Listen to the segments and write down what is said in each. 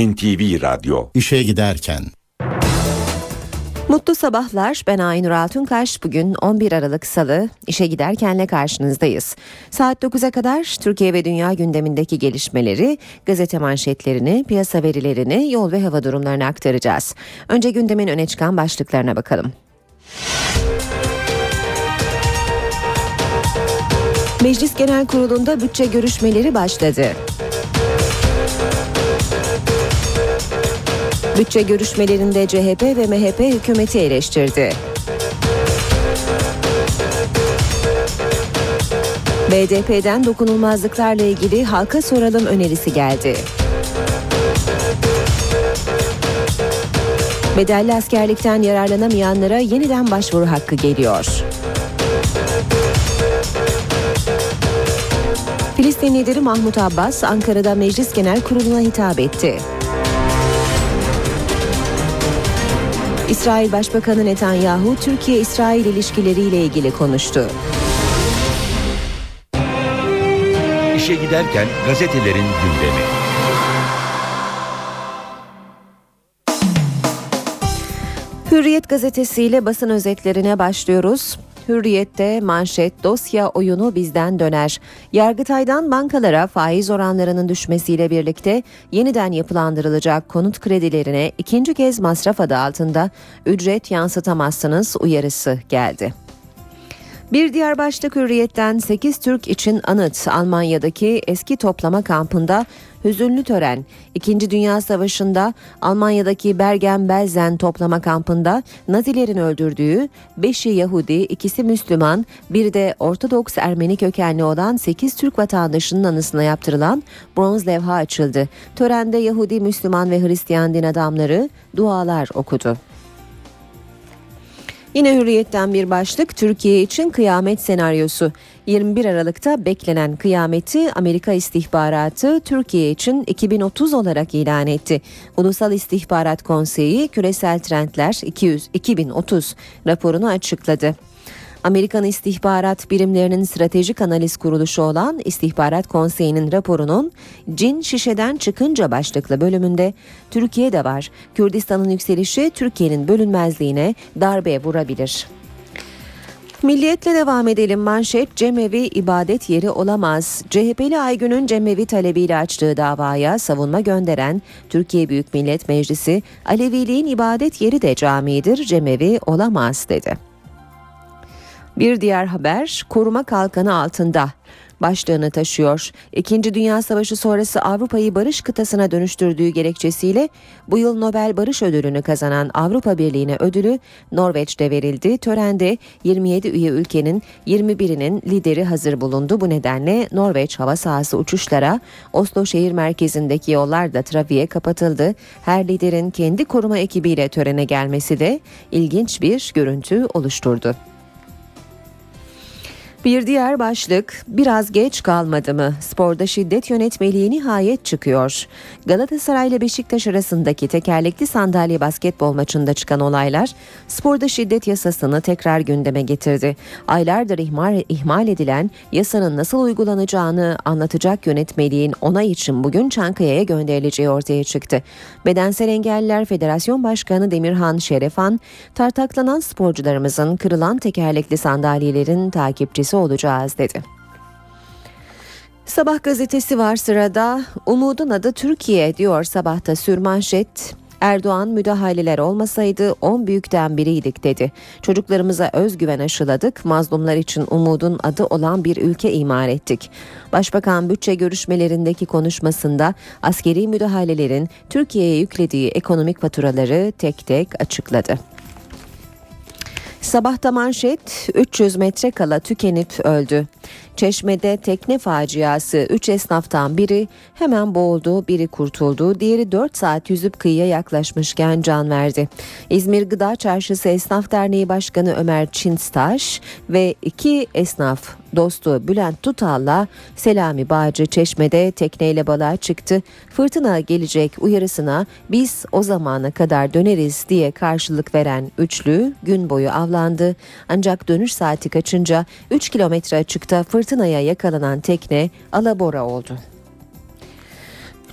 NTV Radyo İşe giderken Mutlu sabahlar. Ben Aynur Altunkaş. Bugün 11 Aralık Salı. İşe giderkenle karşınızdayız. Saat 9'a kadar Türkiye ve dünya gündemindeki gelişmeleri, gazete manşetlerini, piyasa verilerini, yol ve hava durumlarını aktaracağız. Önce gündemin öne çıkan başlıklarına bakalım. Meclis Genel Kurulu'nda bütçe görüşmeleri başladı. Bütçe görüşmelerinde CHP ve MHP hükümeti eleştirdi. BDP'den dokunulmazlıklarla ilgili halka soralım önerisi geldi. Bedelli askerlikten yararlanamayanlara yeniden başvuru hakkı geliyor. Filistin lideri Mahmut Abbas Ankara'da Meclis Genel Kurulu'na hitap etti. İsrail Başbakanı Netanyahu Türkiye-İsrail ilişkileriyle ilgili konuştu. İşe giderken gazetelerin gündemi. Hürriyet gazetesiyle basın özetlerine başlıyoruz. Hürriyette manşet dosya oyunu bizden döner. Yargıtay'dan bankalara faiz oranlarının düşmesiyle birlikte yeniden yapılandırılacak konut kredilerine ikinci kez masraf adı altında ücret yansıtamazsınız uyarısı geldi. Bir diğer başlık hürriyetten 8 Türk için anıt Almanya'daki eski toplama kampında hüzünlü tören. İkinci Dünya Savaşı'nda Almanya'daki Bergen-Belsen toplama kampında Nazilerin öldürdüğü 5'i Yahudi, ikisi Müslüman, bir de Ortodoks Ermeni kökenli olan 8 Türk vatandaşının anısına yaptırılan bronz levha açıldı. Törende Yahudi, Müslüman ve Hristiyan din adamları dualar okudu. Yine hürriyetten bir başlık Türkiye için kıyamet senaryosu. 21 Aralık'ta beklenen kıyameti Amerika istihbaratı Türkiye için 2030 olarak ilan etti. Ulusal İstihbarat Konseyi Küresel Trendler 200 2030 raporunu açıkladı. Amerikan İstihbarat Birimlerinin Stratejik Analiz Kuruluşu olan İstihbarat Konseyi'nin raporunun Cin şişeden çıkınca başlıklı bölümünde Türkiye de var. Kürdistan'ın yükselişi Türkiye'nin bölünmezliğine darbe vurabilir. Milliyetle devam edelim manşet cemevi ibadet yeri olamaz. CHP'li Aygün'ün cemevi talebiyle açtığı davaya savunma gönderen Türkiye Büyük Millet Meclisi Aleviliğin ibadet yeri de camidir cemevi olamaz dedi. Bir diğer haber koruma kalkanı altında başlığını taşıyor. İkinci Dünya Savaşı sonrası Avrupa'yı barış kıtasına dönüştürdüğü gerekçesiyle bu yıl Nobel Barış Ödülünü kazanan Avrupa Birliği'ne ödülü Norveç'te verildi. Törende 27 üye ülkenin 21'inin lideri hazır bulundu. Bu nedenle Norveç hava sahası uçuşlara Oslo şehir merkezindeki yollar da trafiğe kapatıldı. Her liderin kendi koruma ekibiyle törene gelmesi de ilginç bir görüntü oluşturdu. Bir diğer başlık biraz geç kalmadı mı? Sporda şiddet yönetmeliği nihayet çıkıyor. Galatasaray ile Beşiktaş arasındaki tekerlekli sandalye basketbol maçında çıkan olaylar sporda şiddet yasasını tekrar gündeme getirdi. Aylardır ihmal, ihmal edilen yasanın nasıl uygulanacağını anlatacak yönetmeliğin onay için bugün Çankaya'ya gönderileceği ortaya çıktı. Bedensel Engelliler Federasyon Başkanı Demirhan Şerefan, tartaklanan sporcularımızın kırılan tekerlekli sandalyelerin takipçisi üyesi olacağız dedi. Sabah gazetesi var sırada. Umudun adı Türkiye diyor sabahta sürmanşet. Erdoğan müdahaleler olmasaydı 10 büyükten biriydik dedi. Çocuklarımıza özgüven aşıladık, mazlumlar için umudun adı olan bir ülke imar ettik. Başbakan bütçe görüşmelerindeki konuşmasında askeri müdahalelerin Türkiye'ye yüklediği ekonomik faturaları tek tek açıkladı. Sabahta manşet 300 metre kala tükenip öldü. Çeşme'de tekne faciası 3 esnaftan biri hemen boğuldu, biri kurtuldu, diğeri 4 saat yüzüp kıyıya yaklaşmışken can verdi. İzmir Gıda Çarşısı Esnaf Derneği Başkanı Ömer Çinstaş ve iki esnaf dostu Bülent Tutal'la Selami Bağcı Çeşme'de tekneyle balığa çıktı. Fırtına gelecek uyarısına biz o zamana kadar döneriz diye karşılık veren üçlü gün boyu avlandı. Ancak dönüş saati kaçınca 3 kilometre açıkta fırtınaya yakalanan tekne alabora oldu.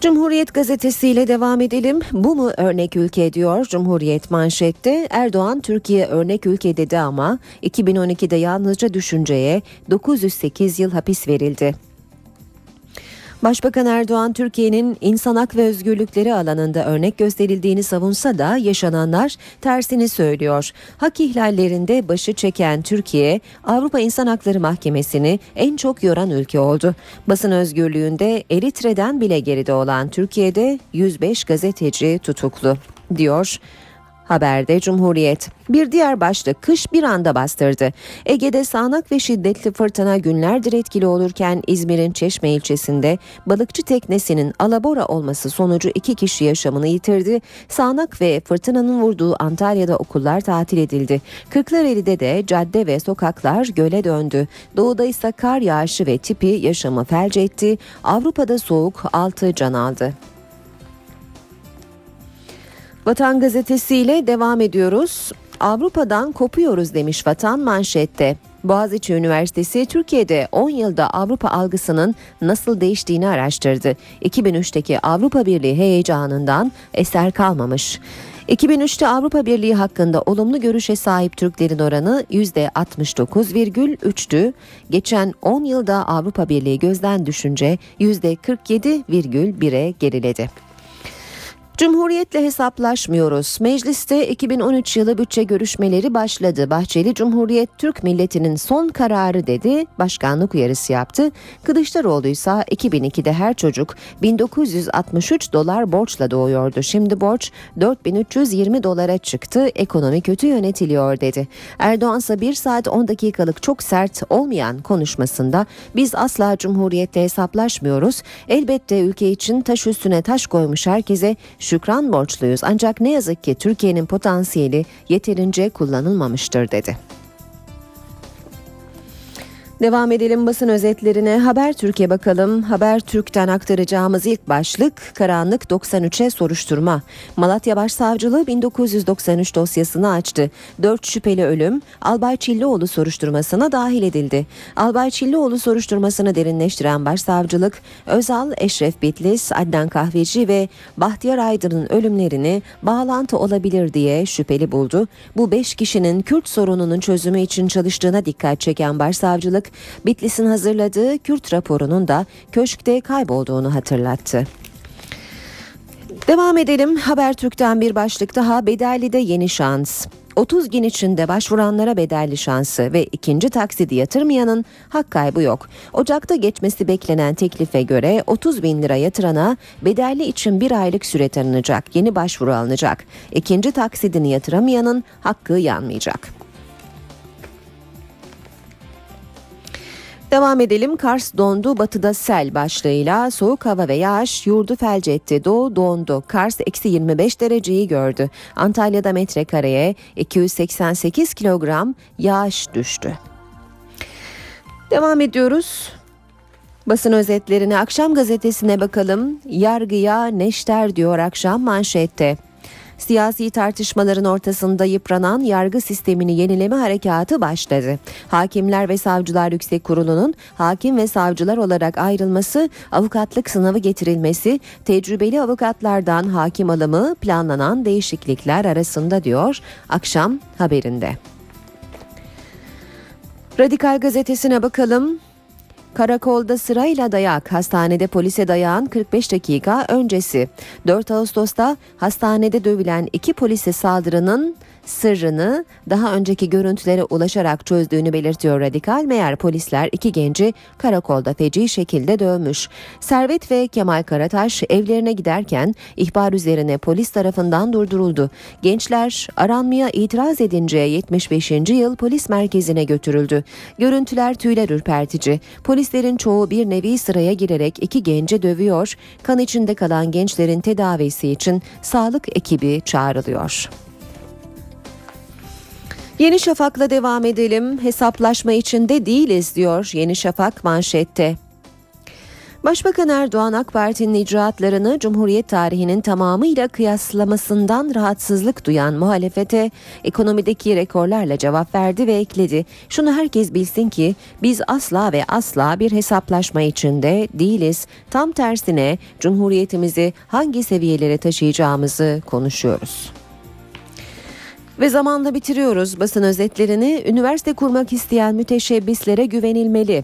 Cumhuriyet gazetesiyle devam edelim. Bu mu örnek ülke diyor Cumhuriyet manşette. Erdoğan Türkiye örnek ülke dedi ama 2012'de yalnızca düşünceye 908 yıl hapis verildi. Başbakan Erdoğan Türkiye'nin insan hak ve özgürlükleri alanında örnek gösterildiğini savunsa da yaşananlar tersini söylüyor. Hak ihlallerinde başı çeken Türkiye Avrupa İnsan Hakları Mahkemesi'ni en çok yoran ülke oldu. Basın özgürlüğünde Eritre'den bile geride olan Türkiye'de 105 gazeteci tutuklu diyor Haberde Cumhuriyet. Bir diğer başlık kış bir anda bastırdı. Ege'de sağanak ve şiddetli fırtına günlerdir etkili olurken İzmir'in Çeşme ilçesinde balıkçı teknesinin alabora olması sonucu iki kişi yaşamını yitirdi. Sağanak ve fırtınanın vurduğu Antalya'da okullar tatil edildi. Kırklareli'de de cadde ve sokaklar göle döndü. Doğuda ise kar yağışı ve tipi yaşamı felç etti. Avrupa'da soğuk 6 can aldı. Vatan gazetesiyle devam ediyoruz. Avrupa'dan kopuyoruz demiş Vatan manşette. Boğaziçi Üniversitesi Türkiye'de 10 yılda Avrupa algısının nasıl değiştiğini araştırdı. 2003'teki Avrupa Birliği heyecanından eser kalmamış. 2003'te Avrupa Birliği hakkında olumlu görüşe sahip Türklerin oranı %69,3'tü. Geçen 10 yılda Avrupa Birliği gözden düşünce %47,1'e geriledi. Cumhuriyetle hesaplaşmıyoruz. Mecliste 2013 yılı bütçe görüşmeleri başladı. Bahçeli Cumhuriyet Türk milletinin son kararı dedi. Başkanlık uyarısı yaptı. Kılıçdaroğlu ise 2002'de her çocuk 1963 dolar borçla doğuyordu. Şimdi borç 4320 dolara çıktı. Ekonomi kötü yönetiliyor dedi. Erdoğan ise 1 saat 10 dakikalık çok sert olmayan konuşmasında biz asla Cumhuriyetle hesaplaşmıyoruz. Elbette ülke için taş üstüne taş koymuş herkese şükran borçluyuz ancak ne yazık ki Türkiye'nin potansiyeli yeterince kullanılmamıştır dedi. Devam edelim basın özetlerine. Haber Türkiye bakalım. Haber Türk'ten aktaracağımız ilk başlık karanlık 93'e soruşturma. Malatya Başsavcılığı 1993 dosyasını açtı. 4 şüpheli ölüm Albay Çillioğlu soruşturmasına dahil edildi. Albay Çillioğlu soruşturmasını derinleştiren Başsavcılık Özal, Eşref Bitlis, Adnan Kahveci ve Bahtiyar Aydın'ın ölümlerini bağlantı olabilir diye şüpheli buldu. Bu 5 kişinin Kürt sorununun çözümü için çalıştığına dikkat çeken Başsavcılık Bitlis'in hazırladığı Kürt raporunun da köşkte kaybolduğunu hatırlattı. Devam edelim. Habertürk'ten bir başlık daha Bedelli'de yeni şans. 30 gün içinde başvuranlara bedelli şansı ve ikinci taksidi yatırmayanın hak kaybı yok. Ocakta geçmesi beklenen teklife göre 30 bin lira yatırana bedelli için bir aylık süre tanınacak. Yeni başvuru alınacak. İkinci taksidini yatıramayanın hakkı yanmayacak. Devam edelim. Kars dondu, batıda sel başlığıyla soğuk hava ve yağış yurdu felç etti. Doğu dondu. Kars eksi 25 dereceyi gördü. Antalya'da metrekareye 288 kilogram yağış düştü. Devam ediyoruz. Basın özetlerine akşam gazetesine bakalım. Yargıya neşter diyor akşam manşette. Siyasi tartışmaların ortasında yıpranan yargı sistemini yenileme harekatı başladı. Hakimler ve Savcılar Yüksek Kurulu'nun hakim ve savcılar olarak ayrılması, avukatlık sınavı getirilmesi, tecrübeli avukatlardan hakim alımı planlanan değişiklikler arasında diyor akşam haberinde. Radikal gazetesine bakalım. Karakolda sırayla dayak, hastanede polise dayağın 45 dakika öncesi. 4 Ağustos'ta hastanede dövülen iki polise saldırının sırrını daha önceki görüntülere ulaşarak çözdüğünü belirtiyor Radikal. Meğer polisler iki genci karakolda feci şekilde dövmüş. Servet ve Kemal Karataş evlerine giderken ihbar üzerine polis tarafından durduruldu. Gençler aranmaya itiraz edince 75. yıl polis merkezine götürüldü. Görüntüler tüyler ürpertici. Polislerin çoğu bir nevi sıraya girerek iki genci dövüyor. Kan içinde kalan gençlerin tedavisi için sağlık ekibi çağrılıyor. Yeni Şafak'la devam edelim. Hesaplaşma içinde değiliz diyor Yeni Şafak manşette. Başbakan Erdoğan AK Parti'nin icraatlarını Cumhuriyet tarihinin tamamıyla kıyaslamasından rahatsızlık duyan muhalefete ekonomideki rekorlarla cevap verdi ve ekledi. Şunu herkes bilsin ki biz asla ve asla bir hesaplaşma içinde değiliz. Tam tersine Cumhuriyetimizi hangi seviyelere taşıyacağımızı konuşuyoruz. Ve zamanla bitiriyoruz basın özetlerini. Üniversite kurmak isteyen müteşebbislere güvenilmeli.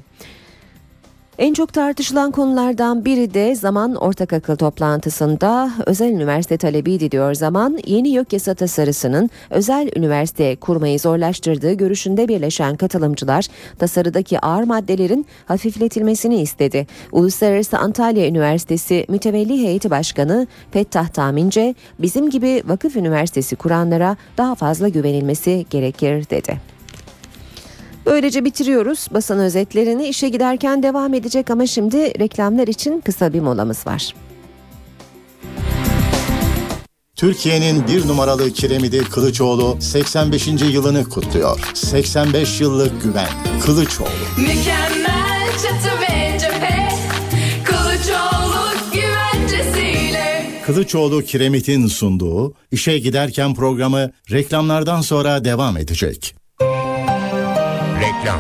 En çok tartışılan konulardan biri de zaman ortak akıl toplantısında özel üniversite talebiydi diyor zaman yeni YÖK yasa tasarısının özel üniversite kurmayı zorlaştırdığı görüşünde birleşen katılımcılar tasarıdaki ağır maddelerin hafifletilmesini istedi. Uluslararası Antalya Üniversitesi Mütevelli Heyeti Başkanı Fettah Tamince bizim gibi vakıf üniversitesi kuranlara daha fazla güvenilmesi gerekir dedi. Böylece bitiriyoruz basın özetlerini. işe giderken devam edecek ama şimdi reklamlar için kısa bir molamız var. Türkiye'nin bir numaralı kiremidi Kılıçoğlu 85. yılını kutluyor. 85 yıllık güven. Kılıçoğlu. Mükemmel çatı ve cephe Kılıçoğlu güvencesiyle Kılıçoğlu Kiremit'in sunduğu işe giderken programı reklamlardan sonra devam edecek. Reklam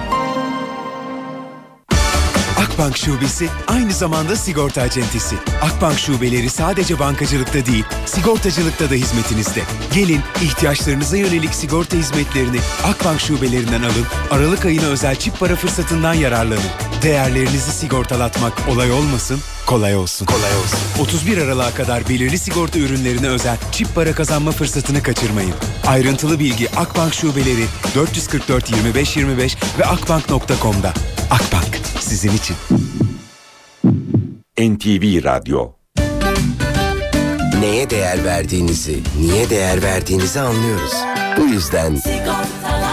Akbank Şubesi aynı zamanda sigorta acentesi. Akbank Şubeleri sadece bankacılıkta değil, sigortacılıkta da hizmetinizde. Gelin ihtiyaçlarınıza yönelik sigorta hizmetlerini Akbank Şubelerinden alın, Aralık ayına özel çip para fırsatından yararlanın. Değerlerinizi sigortalatmak olay olmasın, kolay olsun. Kolay olsun. 31 Aralık'a kadar belirli sigorta ürünlerine özel çip para kazanma fırsatını kaçırmayın. Ayrıntılı bilgi Akbank Şubeleri 444 25 25 ve akbank.com'da. Akbank sizin için. NTV Radyo Neye değer verdiğinizi, niye değer verdiğinizi anlıyoruz. Bu yüzden Sigortalatmak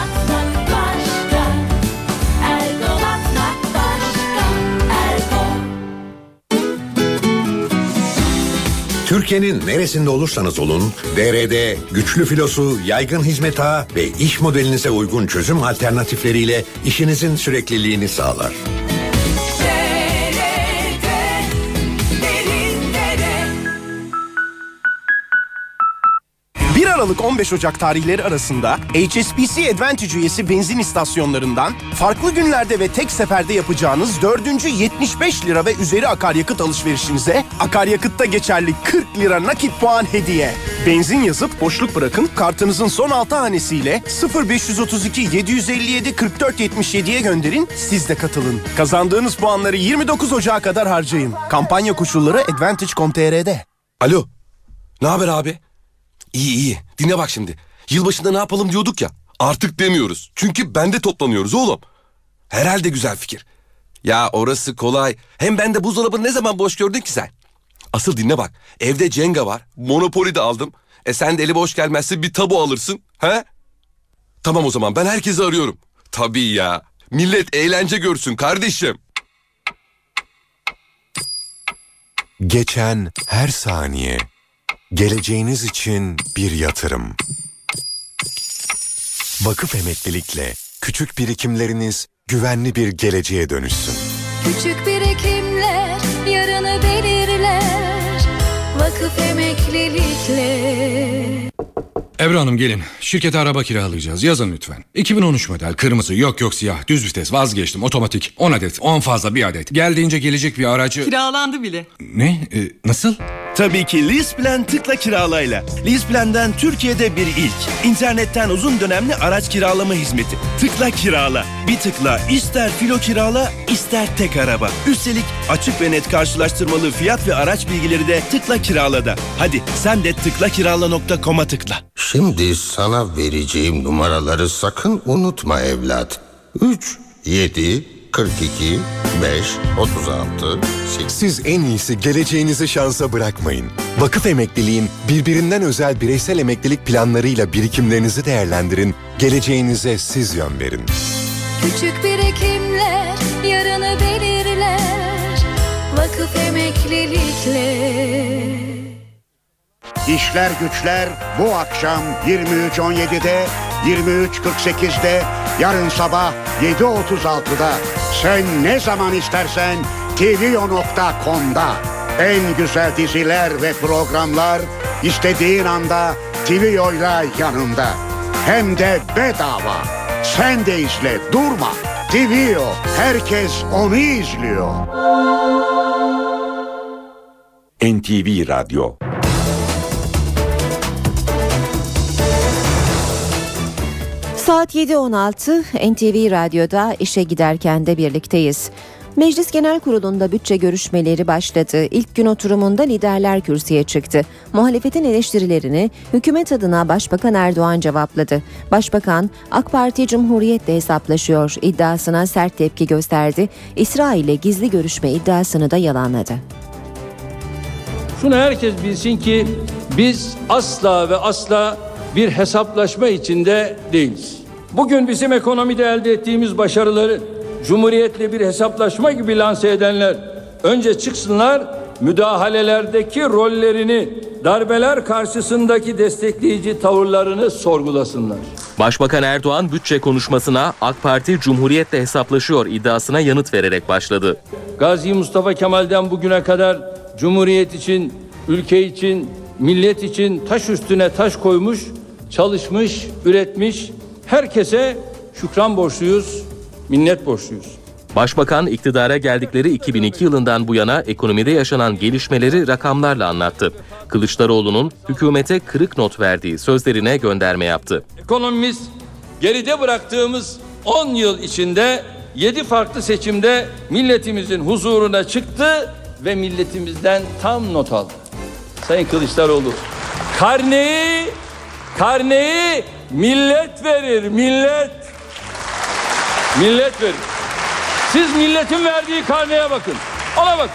Türkiye'nin neresinde olursanız olun, DRD güçlü filosu, yaygın hizmet ağı ve iş modelinize uygun çözüm alternatifleriyle işinizin sürekliliğini sağlar. Aralık 15 Ocak tarihleri arasında HSBC Advantage üyesi benzin istasyonlarından farklı günlerde ve tek seferde yapacağınız 4. 75 lira ve üzeri akaryakıt alışverişinize akaryakıtta geçerli 40 lira nakit puan hediye. Benzin yazıp boşluk bırakın kartınızın son 6 hanesiyle 0532 757 44 77'ye gönderin siz de katılın. Kazandığınız puanları 29 Ocak'a kadar harcayın. Kampanya koşulları Advantage.com.tr'de. Alo. Ne haber abi? İyi iyi. Dinle bak şimdi. Yılbaşında ne yapalım diyorduk ya. Artık demiyoruz. Çünkü bende toplanıyoruz oğlum. Herhalde güzel fikir. Ya orası kolay. Hem ben de buzdolabını ne zaman boş gördün ki sen? Asıl dinle bak. Evde Cenga var. Monopoly de aldım. E sen de eli boş gelmezse bir tabu alırsın. He? Tamam o zaman ben herkesi arıyorum. Tabii ya. Millet eğlence görsün kardeşim. Geçen her saniye geleceğiniz için bir yatırım. Vakıf emeklilikle küçük birikimleriniz güvenli bir geleceğe dönüşsün. Küçük birikimler yarını belirler Vakıf emeklilikle Ebru Hanım gelin. Şirkete araba kiralayacağız. Yazın lütfen. 2013 model. Kırmızı. Yok yok siyah. Düz vites. Vazgeçtim. Otomatik. 10 adet. 10 fazla bir adet. Geldiğince gelecek bir aracı... Kiralandı bile. Ne? Ee, nasıl? Tabii ki Leaseplan tıkla kiralayla. Leaseplan'den Türkiye'de bir ilk. İnternetten uzun dönemli araç kiralama hizmeti. Tıkla kirala. Bir tıkla ister filo kirala ister tek araba. Üstelik açık ve net karşılaştırmalı fiyat ve araç bilgileri de tıkla kiralada. Hadi sen de tıklakirala.com'a tıkla. Şimdi sana vereceğim numaraları sakın unutma evlat. 3, 7, 42, 5, 36, 8. Siz en iyisi geleceğinizi şansa bırakmayın. Vakıf emekliliğin birbirinden özel bireysel emeklilik planlarıyla birikimlerinizi değerlendirin. Geleceğinize siz yön verin. Küçük birikimler yarını belirler Vakıf emeklilikle İşler güçler bu akşam 23.17'de, 23.48'de, yarın sabah 7.36'da. Sen ne zaman istersen tvyo.com'da. En güzel diziler ve programlar istediğin anda TVO'yla yanında. Hem de bedava. Sen de izle durma. TVO herkes onu izliyor. NTV Radyo Saat 7.16 NTV Radyo'da işe giderken de birlikteyiz. Meclis Genel Kurulu'nda bütçe görüşmeleri başladı. İlk gün oturumunda liderler kürsüye çıktı. Muhalefetin eleştirilerini hükümet adına Başbakan Erdoğan cevapladı. Başbakan AK Parti Cumhuriyet'le hesaplaşıyor iddiasına sert tepki gösterdi. İsrail'le gizli görüşme iddiasını da yalanladı. Şunu herkes bilsin ki biz asla ve asla bir hesaplaşma içinde değiliz. Bugün bizim ekonomide elde ettiğimiz başarıları Cumhuriyetle bir hesaplaşma gibi lanse edenler önce çıksınlar müdahalelerdeki rollerini, darbeler karşısındaki destekleyici tavırlarını sorgulasınlar. Başbakan Erdoğan bütçe konuşmasına AK Parti Cumhuriyet'le hesaplaşıyor iddiasına yanıt vererek başladı. Gazi Mustafa Kemal'den bugüne kadar Cumhuriyet için, ülke için, millet için taş üstüne taş koymuş, çalışmış, üretmiş herkese şükran borçluyuz, minnet borçluyuz. Başbakan iktidara geldikleri 2002 yılından bu yana ekonomide yaşanan gelişmeleri rakamlarla anlattı. Kılıçdaroğlu'nun hükümete kırık not verdiği sözlerine gönderme yaptı. Ekonomimiz geride bıraktığımız 10 yıl içinde 7 farklı seçimde milletimizin huzuruna çıktı ve milletimizden tam not aldı. Sayın Kılıçdaroğlu, karneyi, karneyi millet verir, millet. Millet verir. Siz milletin verdiği karneye bakın. Ona bak.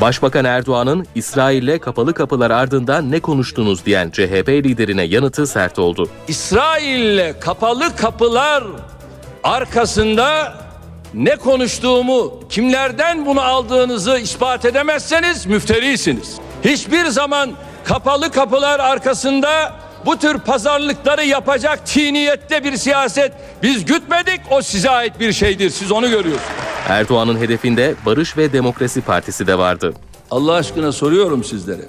Başbakan Erdoğan'ın İsrail'le kapalı kapılar ardından ne konuştunuz diyen CHP liderine yanıtı sert oldu. İsrail'le kapalı kapılar arkasında ne konuştuğumu, kimlerden bunu aldığınızı ispat edemezseniz müfterisiniz. Hiçbir zaman kapalı kapılar arkasında bu tür pazarlıkları yapacak tiniyette bir siyaset biz gütmedik. O size ait bir şeydir. Siz onu görüyorsunuz. Erdoğan'ın hedefinde Barış ve Demokrasi Partisi de vardı. Allah aşkına soruyorum sizlere.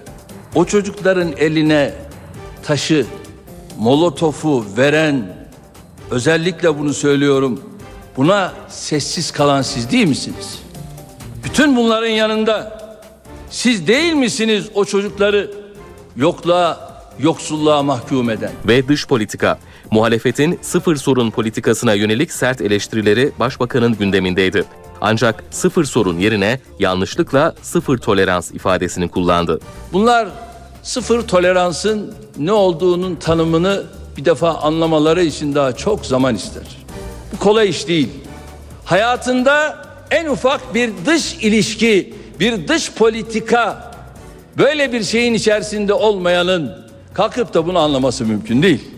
O çocukların eline taşı, molotofu veren özellikle bunu söylüyorum. Buna sessiz kalan siz değil misiniz? Bütün bunların yanında siz değil misiniz o çocukları yokluğa, yoksulluğa mahkum eden? Ve dış politika. Muhalefetin sıfır sorun politikasına yönelik sert eleştirileri başbakanın gündemindeydi. Ancak sıfır sorun yerine yanlışlıkla sıfır tolerans ifadesini kullandı. Bunlar sıfır toleransın ne olduğunun tanımını bir defa anlamaları için daha çok zaman ister. Bu kolay iş değil. Hayatında en ufak bir dış ilişki, bir dış politika böyle bir şeyin içerisinde olmayanın kalkıp da bunu anlaması mümkün değil.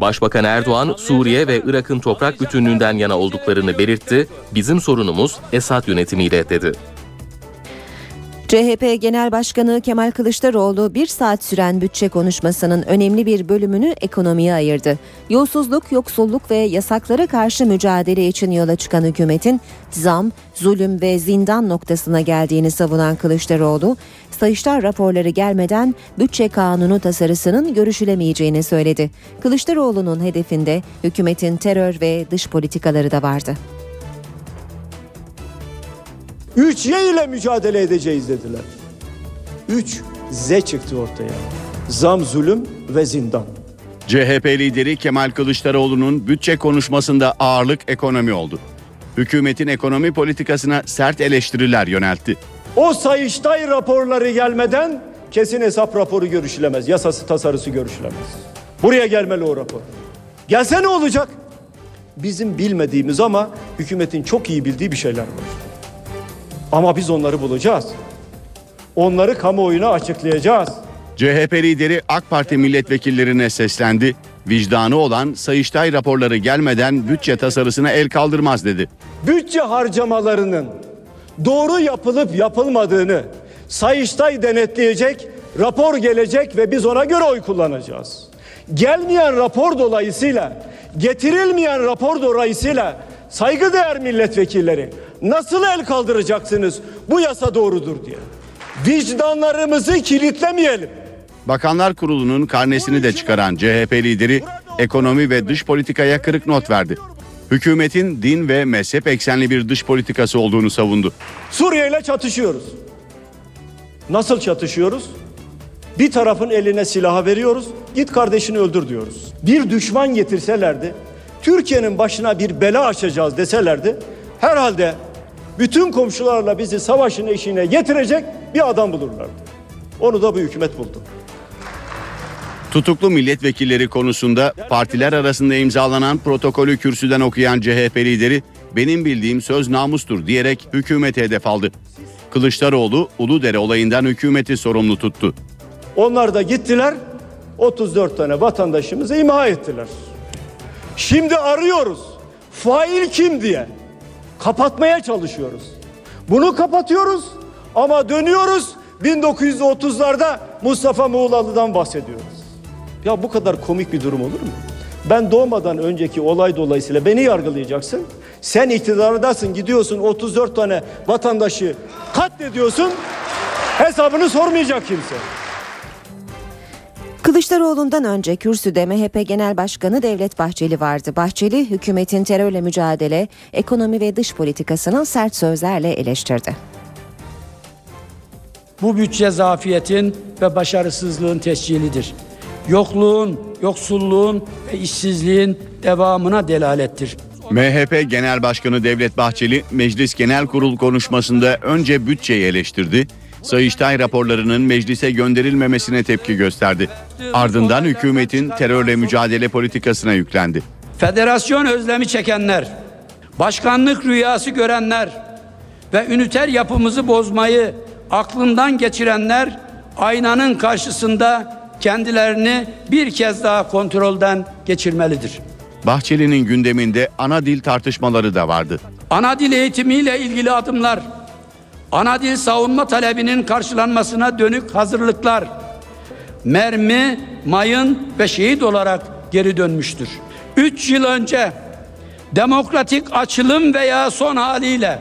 Başbakan Erdoğan Suriye ve Irak'ın toprak bütünlüğünden yana olduklarını belirtti. Bizim sorunumuz Esad yönetimiyle dedi. CHP Genel Başkanı Kemal Kılıçdaroğlu bir saat süren bütçe konuşmasının önemli bir bölümünü ekonomiye ayırdı. Yolsuzluk, yoksulluk ve yasaklara karşı mücadele için yola çıkan hükümetin zam, zulüm ve zindan noktasına geldiğini savunan Kılıçdaroğlu, Sayıştay raporları gelmeden bütçe kanunu tasarısının görüşülemeyeceğini söyledi. Kılıçdaroğlu'nun hedefinde hükümetin terör ve dış politikaları da vardı. 3 Y ile mücadele edeceğiz dediler. 3 Z çıktı ortaya. Zam, zulüm ve zindan. CHP lideri Kemal Kılıçdaroğlu'nun bütçe konuşmasında ağırlık ekonomi oldu. Hükümetin ekonomi politikasına sert eleştiriler yöneltti. O Sayıştay raporları gelmeden kesin hesap raporu görüşülemez. Yasası tasarısı görüşülemez. Buraya gelmeli o rapor. Gelse ne olacak? Bizim bilmediğimiz ama hükümetin çok iyi bildiği bir şeyler var. Ama biz onları bulacağız. Onları kamuoyuna açıklayacağız. CHP lideri AK Parti milletvekillerine seslendi. Vicdanı olan Sayıştay raporları gelmeden bütçe tasarısına el kaldırmaz dedi. Bütçe harcamalarının doğru yapılıp yapılmadığını Sayıştay denetleyecek, rapor gelecek ve biz ona göre oy kullanacağız. Gelmeyen rapor dolayısıyla, getirilmeyen rapor dolayısıyla saygıdeğer milletvekilleri nasıl el kaldıracaksınız bu yasa doğrudur diye. Vicdanlarımızı kilitlemeyelim. Bakanlar Kurulu'nun karnesini de çıkaran CHP lideri ekonomi ve dış politikaya kırık not verdi. Hükümetin din ve mezhep eksenli bir dış politikası olduğunu savundu. Suriye ile çatışıyoruz. Nasıl çatışıyoruz? Bir tarafın eline silahı veriyoruz, git kardeşini öldür diyoruz. Bir düşman getirselerdi, Türkiye'nin başına bir bela açacağız deselerdi, herhalde bütün komşularla bizi savaşın eşiğine getirecek bir adam bulurlardı. Onu da bu hükümet buldu. Tutuklu milletvekilleri konusunda partiler arasında imzalanan protokolü kürsüden okuyan CHP lideri benim bildiğim söz namustur diyerek hükümete hedef aldı. Kılıçdaroğlu Uludere olayından hükümeti sorumlu tuttu. Onlar da gittiler 34 tane vatandaşımızı imha ettiler. Şimdi arıyoruz. Fail kim diye. Kapatmaya çalışıyoruz. Bunu kapatıyoruz ama dönüyoruz 1930'larda Mustafa Muğlalı'dan bahsediyoruz. Ya bu kadar komik bir durum olur mu? Ben doğmadan önceki olay dolayısıyla beni yargılayacaksın. Sen iktidardasın gidiyorsun 34 tane vatandaşı katlediyorsun. Hesabını sormayacak kimse. Kılıçdaroğlu'ndan önce kürsüde MHP Genel Başkanı Devlet Bahçeli vardı. Bahçeli hükümetin terörle mücadele, ekonomi ve dış politikasını sert sözlerle eleştirdi. Bu bütçe zafiyetin ve başarısızlığın tescilidir. Yokluğun, yoksulluğun ve işsizliğin devamına delalettir. MHP Genel Başkanı Devlet Bahçeli Meclis Genel Kurul konuşmasında önce bütçeyi eleştirdi. Sayıştay raporlarının meclise gönderilmemesine tepki gösterdi. Ardından hükümetin terörle mücadele politikasına yüklendi. Federasyon özlemi çekenler, başkanlık rüyası görenler ve üniter yapımızı bozmayı aklından geçirenler aynanın karşısında kendilerini bir kez daha kontrolden geçirmelidir. Bahçeli'nin gündeminde ana dil tartışmaları da vardı. Ana dil eğitimiyle ilgili adımlar, ana dil savunma talebinin karşılanmasına dönük hazırlıklar, mermi, mayın ve şehit olarak geri dönmüştür. 3 yıl önce demokratik açılım veya son haliyle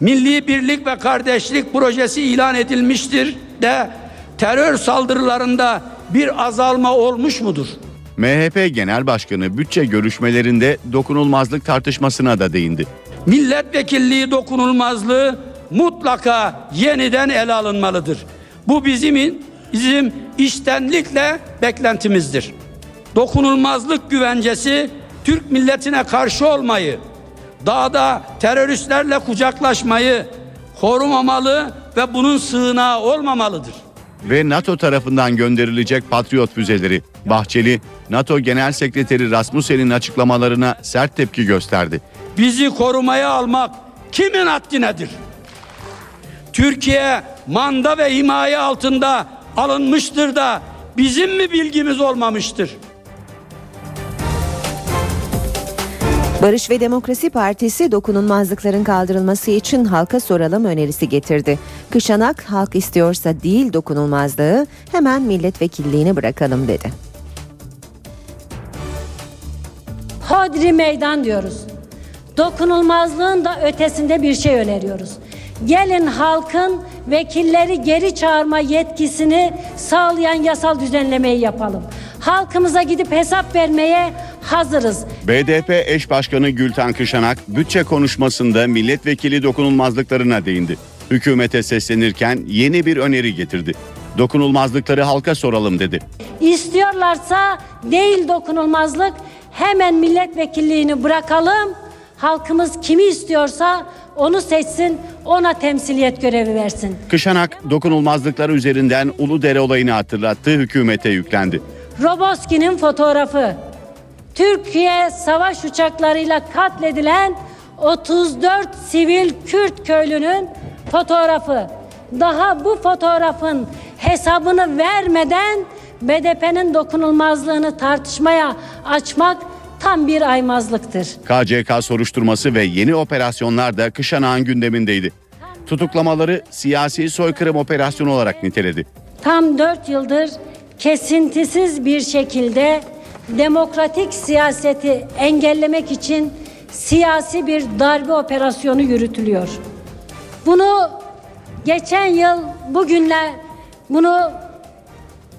Milli Birlik ve Kardeşlik projesi ilan edilmiştir de terör saldırılarında bir azalma olmuş mudur? MHP Genel Başkanı bütçe görüşmelerinde dokunulmazlık tartışmasına da değindi. Milletvekilliği dokunulmazlığı mutlaka yeniden ele alınmalıdır. Bu bizim bizim iştenlikle beklentimizdir. Dokunulmazlık güvencesi Türk milletine karşı olmayı, dağda teröristlerle kucaklaşmayı korumamalı ve bunun sığınağı olmamalıdır. Ve NATO tarafından gönderilecek Patriot füzeleri. Bahçeli, NATO Genel Sekreteri Rasmussen'in açıklamalarına sert tepki gösterdi. Bizi korumaya almak kimin haddinedir? Türkiye manda ve himaye altında alınmıştır da bizim mi bilgimiz olmamıştır? Barış ve Demokrasi Partisi dokunulmazlıkların kaldırılması için halka soralım önerisi getirdi. Kışanak halk istiyorsa değil dokunulmazlığı hemen milletvekilliğini bırakalım dedi. Hodri meydan diyoruz. Dokunulmazlığın da ötesinde bir şey öneriyoruz. Gelin halkın vekilleri geri çağırma yetkisini sağlayan yasal düzenlemeyi yapalım. Halkımıza gidip hesap vermeye hazırız. BDP eş başkanı Gülten Kışanak bütçe konuşmasında milletvekili dokunulmazlıklarına değindi. Hükümete seslenirken yeni bir öneri getirdi. Dokunulmazlıkları halka soralım dedi. İstiyorlarsa değil dokunulmazlık hemen milletvekilliğini bırakalım. Halkımız kimi istiyorsa onu seçsin, ona temsiliyet görevi versin. Kışanak dokunulmazlıklar üzerinden Uludere olayını hatırlattı, hükümete yüklendi. Roboski'nin fotoğrafı. Türkiye savaş uçaklarıyla katledilen 34 sivil Kürt köylünün fotoğrafı. Daha bu fotoğrafın hesabını vermeden BDP'nin dokunulmazlığını tartışmaya açmak tam bir aymazlıktır. KCK soruşturması ve yeni operasyonlar da Kışanak'ın gündemindeydi. Tutuklamaları siyasi soykırım operasyonu olarak niteledi. Tam 4 yıldır kesintisiz bir şekilde demokratik siyaseti engellemek için siyasi bir darbe operasyonu yürütülüyor. Bunu geçen yıl bugünle bunu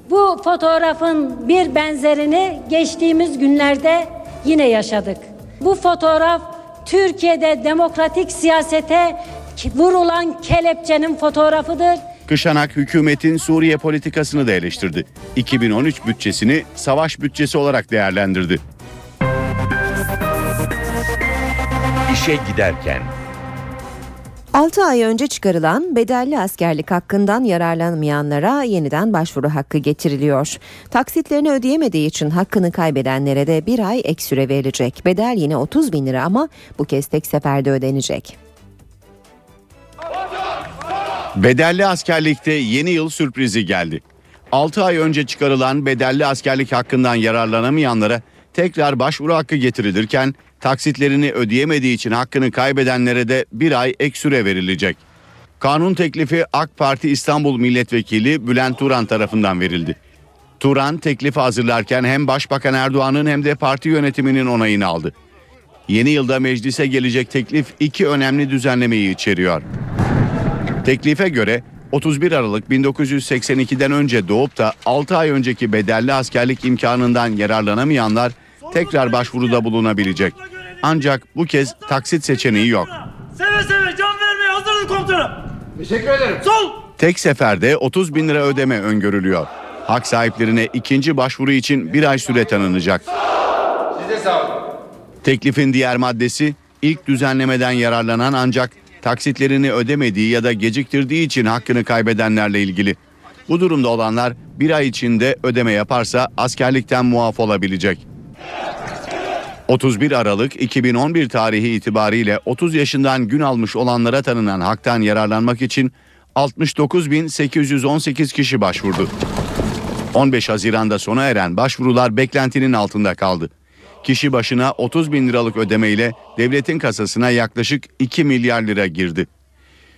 bu fotoğrafın bir benzerini geçtiğimiz günlerde yine yaşadık. Bu fotoğraf Türkiye'de demokratik siyasete vurulan kelepçenin fotoğrafıdır. Kışanak hükümetin Suriye politikasını da eleştirdi. 2013 bütçesini savaş bütçesi olarak değerlendirdi. İşe giderken 6 ay önce çıkarılan bedelli askerlik hakkından yararlanmayanlara yeniden başvuru hakkı getiriliyor. Taksitlerini ödeyemediği için hakkını kaybedenlere de bir ay ek süre verilecek. Bedel yine 30 bin lira ama bu kez tek seferde ödenecek. Bedelli askerlikte yeni yıl sürprizi geldi. 6 ay önce çıkarılan bedelli askerlik hakkından yararlanamayanlara tekrar başvuru hakkı getirilirken taksitlerini ödeyemediği için hakkını kaybedenlere de bir ay ek süre verilecek. Kanun teklifi AK Parti İstanbul Milletvekili Bülent Turan tarafından verildi. Turan teklifi hazırlarken hem Başbakan Erdoğan'ın hem de parti yönetiminin onayını aldı. Yeni yılda meclise gelecek teklif iki önemli düzenlemeyi içeriyor. Teklife göre 31 Aralık 1982'den önce doğup da 6 ay önceki bedelli askerlik imkanından yararlanamayanlar tekrar başvuruda bulunabilecek. Ancak bu kez taksit seçeneği yok. Seve seve can vermeye hazırız komutanım. Teşekkür ederim. Sol. Tek seferde 30 bin lira ödeme öngörülüyor. Hak sahiplerine ikinci başvuru için bir ay süre tanınacak. Size sağ olun. Teklifin diğer maddesi ilk düzenlemeden yararlanan ancak taksitlerini ödemediği ya da geciktirdiği için hakkını kaybedenlerle ilgili. Bu durumda olanlar bir ay içinde ödeme yaparsa askerlikten muaf olabilecek. 31 Aralık 2011 tarihi itibariyle 30 yaşından gün almış olanlara tanınan haktan yararlanmak için 69.818 kişi başvurdu. 15 Haziran'da sona eren başvurular beklentinin altında kaldı. Kişi başına 30 bin liralık ödemeyle devletin kasasına yaklaşık 2 milyar lira girdi.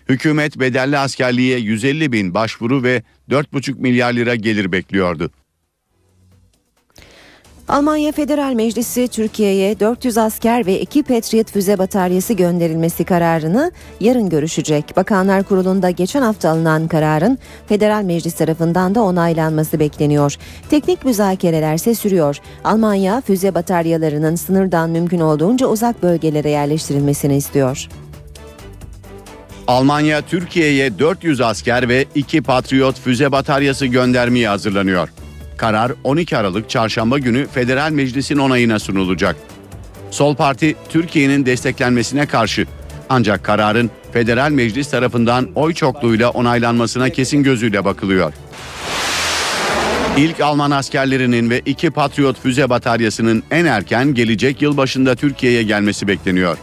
Hükümet bedelli askerliğe 150 bin başvuru ve 4,5 milyar lira gelir bekliyordu. Almanya Federal Meclisi Türkiye'ye 400 asker ve 2 Patriot füze bataryası gönderilmesi kararını yarın görüşecek. Bakanlar Kurulu'nda geçen hafta alınan kararın Federal Meclis tarafından da onaylanması bekleniyor. Teknik müzakereler ise sürüyor. Almanya füze bataryalarının sınırdan mümkün olduğunca uzak bölgelere yerleştirilmesini istiyor. Almanya Türkiye'ye 400 asker ve 2 Patriot füze bataryası göndermeye hazırlanıyor. Karar 12 Aralık Çarşamba günü Federal Meclis'in onayına sunulacak. Sol Parti Türkiye'nin desteklenmesine karşı ancak kararın Federal Meclis tarafından oy çokluğuyla onaylanmasına kesin gözüyle bakılıyor. İlk Alman askerlerinin ve iki Patriot füze bataryasının en erken gelecek yıl başında Türkiye'ye gelmesi bekleniyor.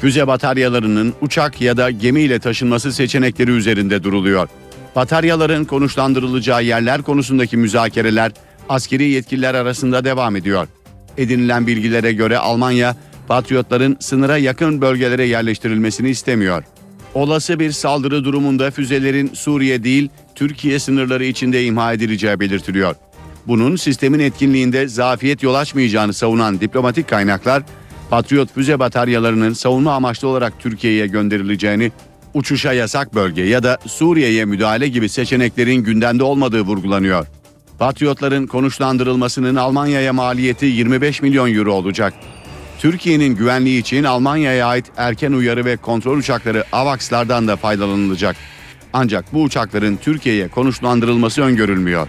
Füze bataryalarının uçak ya da gemiyle taşınması seçenekleri üzerinde duruluyor. Bataryaların konuşlandırılacağı yerler konusundaki müzakereler askeri yetkililer arasında devam ediyor. Edinilen bilgilere göre Almanya, Patriotların sınıra yakın bölgelere yerleştirilmesini istemiyor. Olası bir saldırı durumunda füzelerin Suriye değil, Türkiye sınırları içinde imha edileceği belirtiliyor. Bunun sistemin etkinliğinde zafiyet yol açmayacağını savunan diplomatik kaynaklar, Patriot füze bataryalarının savunma amaçlı olarak Türkiye'ye gönderileceğini uçuşa yasak bölge ya da Suriye'ye müdahale gibi seçeneklerin gündemde olmadığı vurgulanıyor. Patriotların konuşlandırılmasının Almanya'ya maliyeti 25 milyon euro olacak. Türkiye'nin güvenliği için Almanya'ya ait erken uyarı ve kontrol uçakları AVAX'lardan da faydalanılacak. Ancak bu uçakların Türkiye'ye konuşlandırılması öngörülmüyor.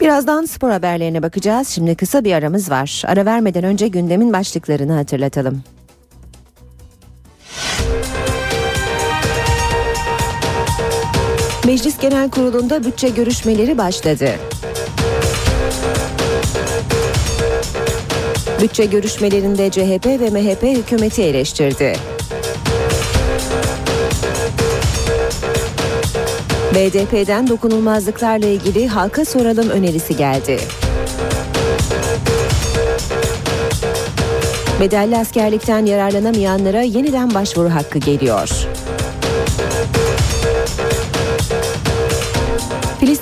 Birazdan spor haberlerine bakacağız. Şimdi kısa bir aramız var. Ara vermeden önce gündemin başlıklarını hatırlatalım. Meclis Genel Kurulu'nda bütçe görüşmeleri başladı. Bütçe görüşmelerinde CHP ve MHP hükümeti eleştirdi. BDP'den dokunulmazlıklarla ilgili halka soralım önerisi geldi. Bedelli askerlikten yararlanamayanlara yeniden başvuru hakkı geliyor.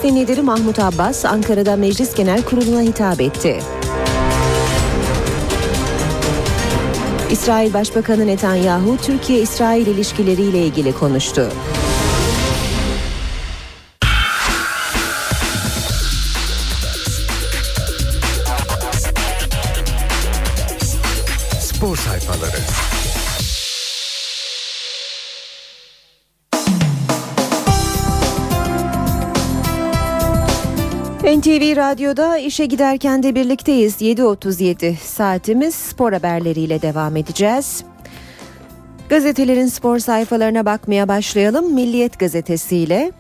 Filistin lideri Mahmut Abbas Ankara'da Meclis Genel Kurulu'na hitap etti. İsrail Başbakanı Netanyahu Türkiye-İsrail ilişkileriyle ilgili konuştu. Radyo'da işe giderken de birlikteyiz. 7.37 saatimiz spor haberleriyle devam edeceğiz. Gazetelerin spor sayfalarına bakmaya başlayalım. Milliyet gazetesiyle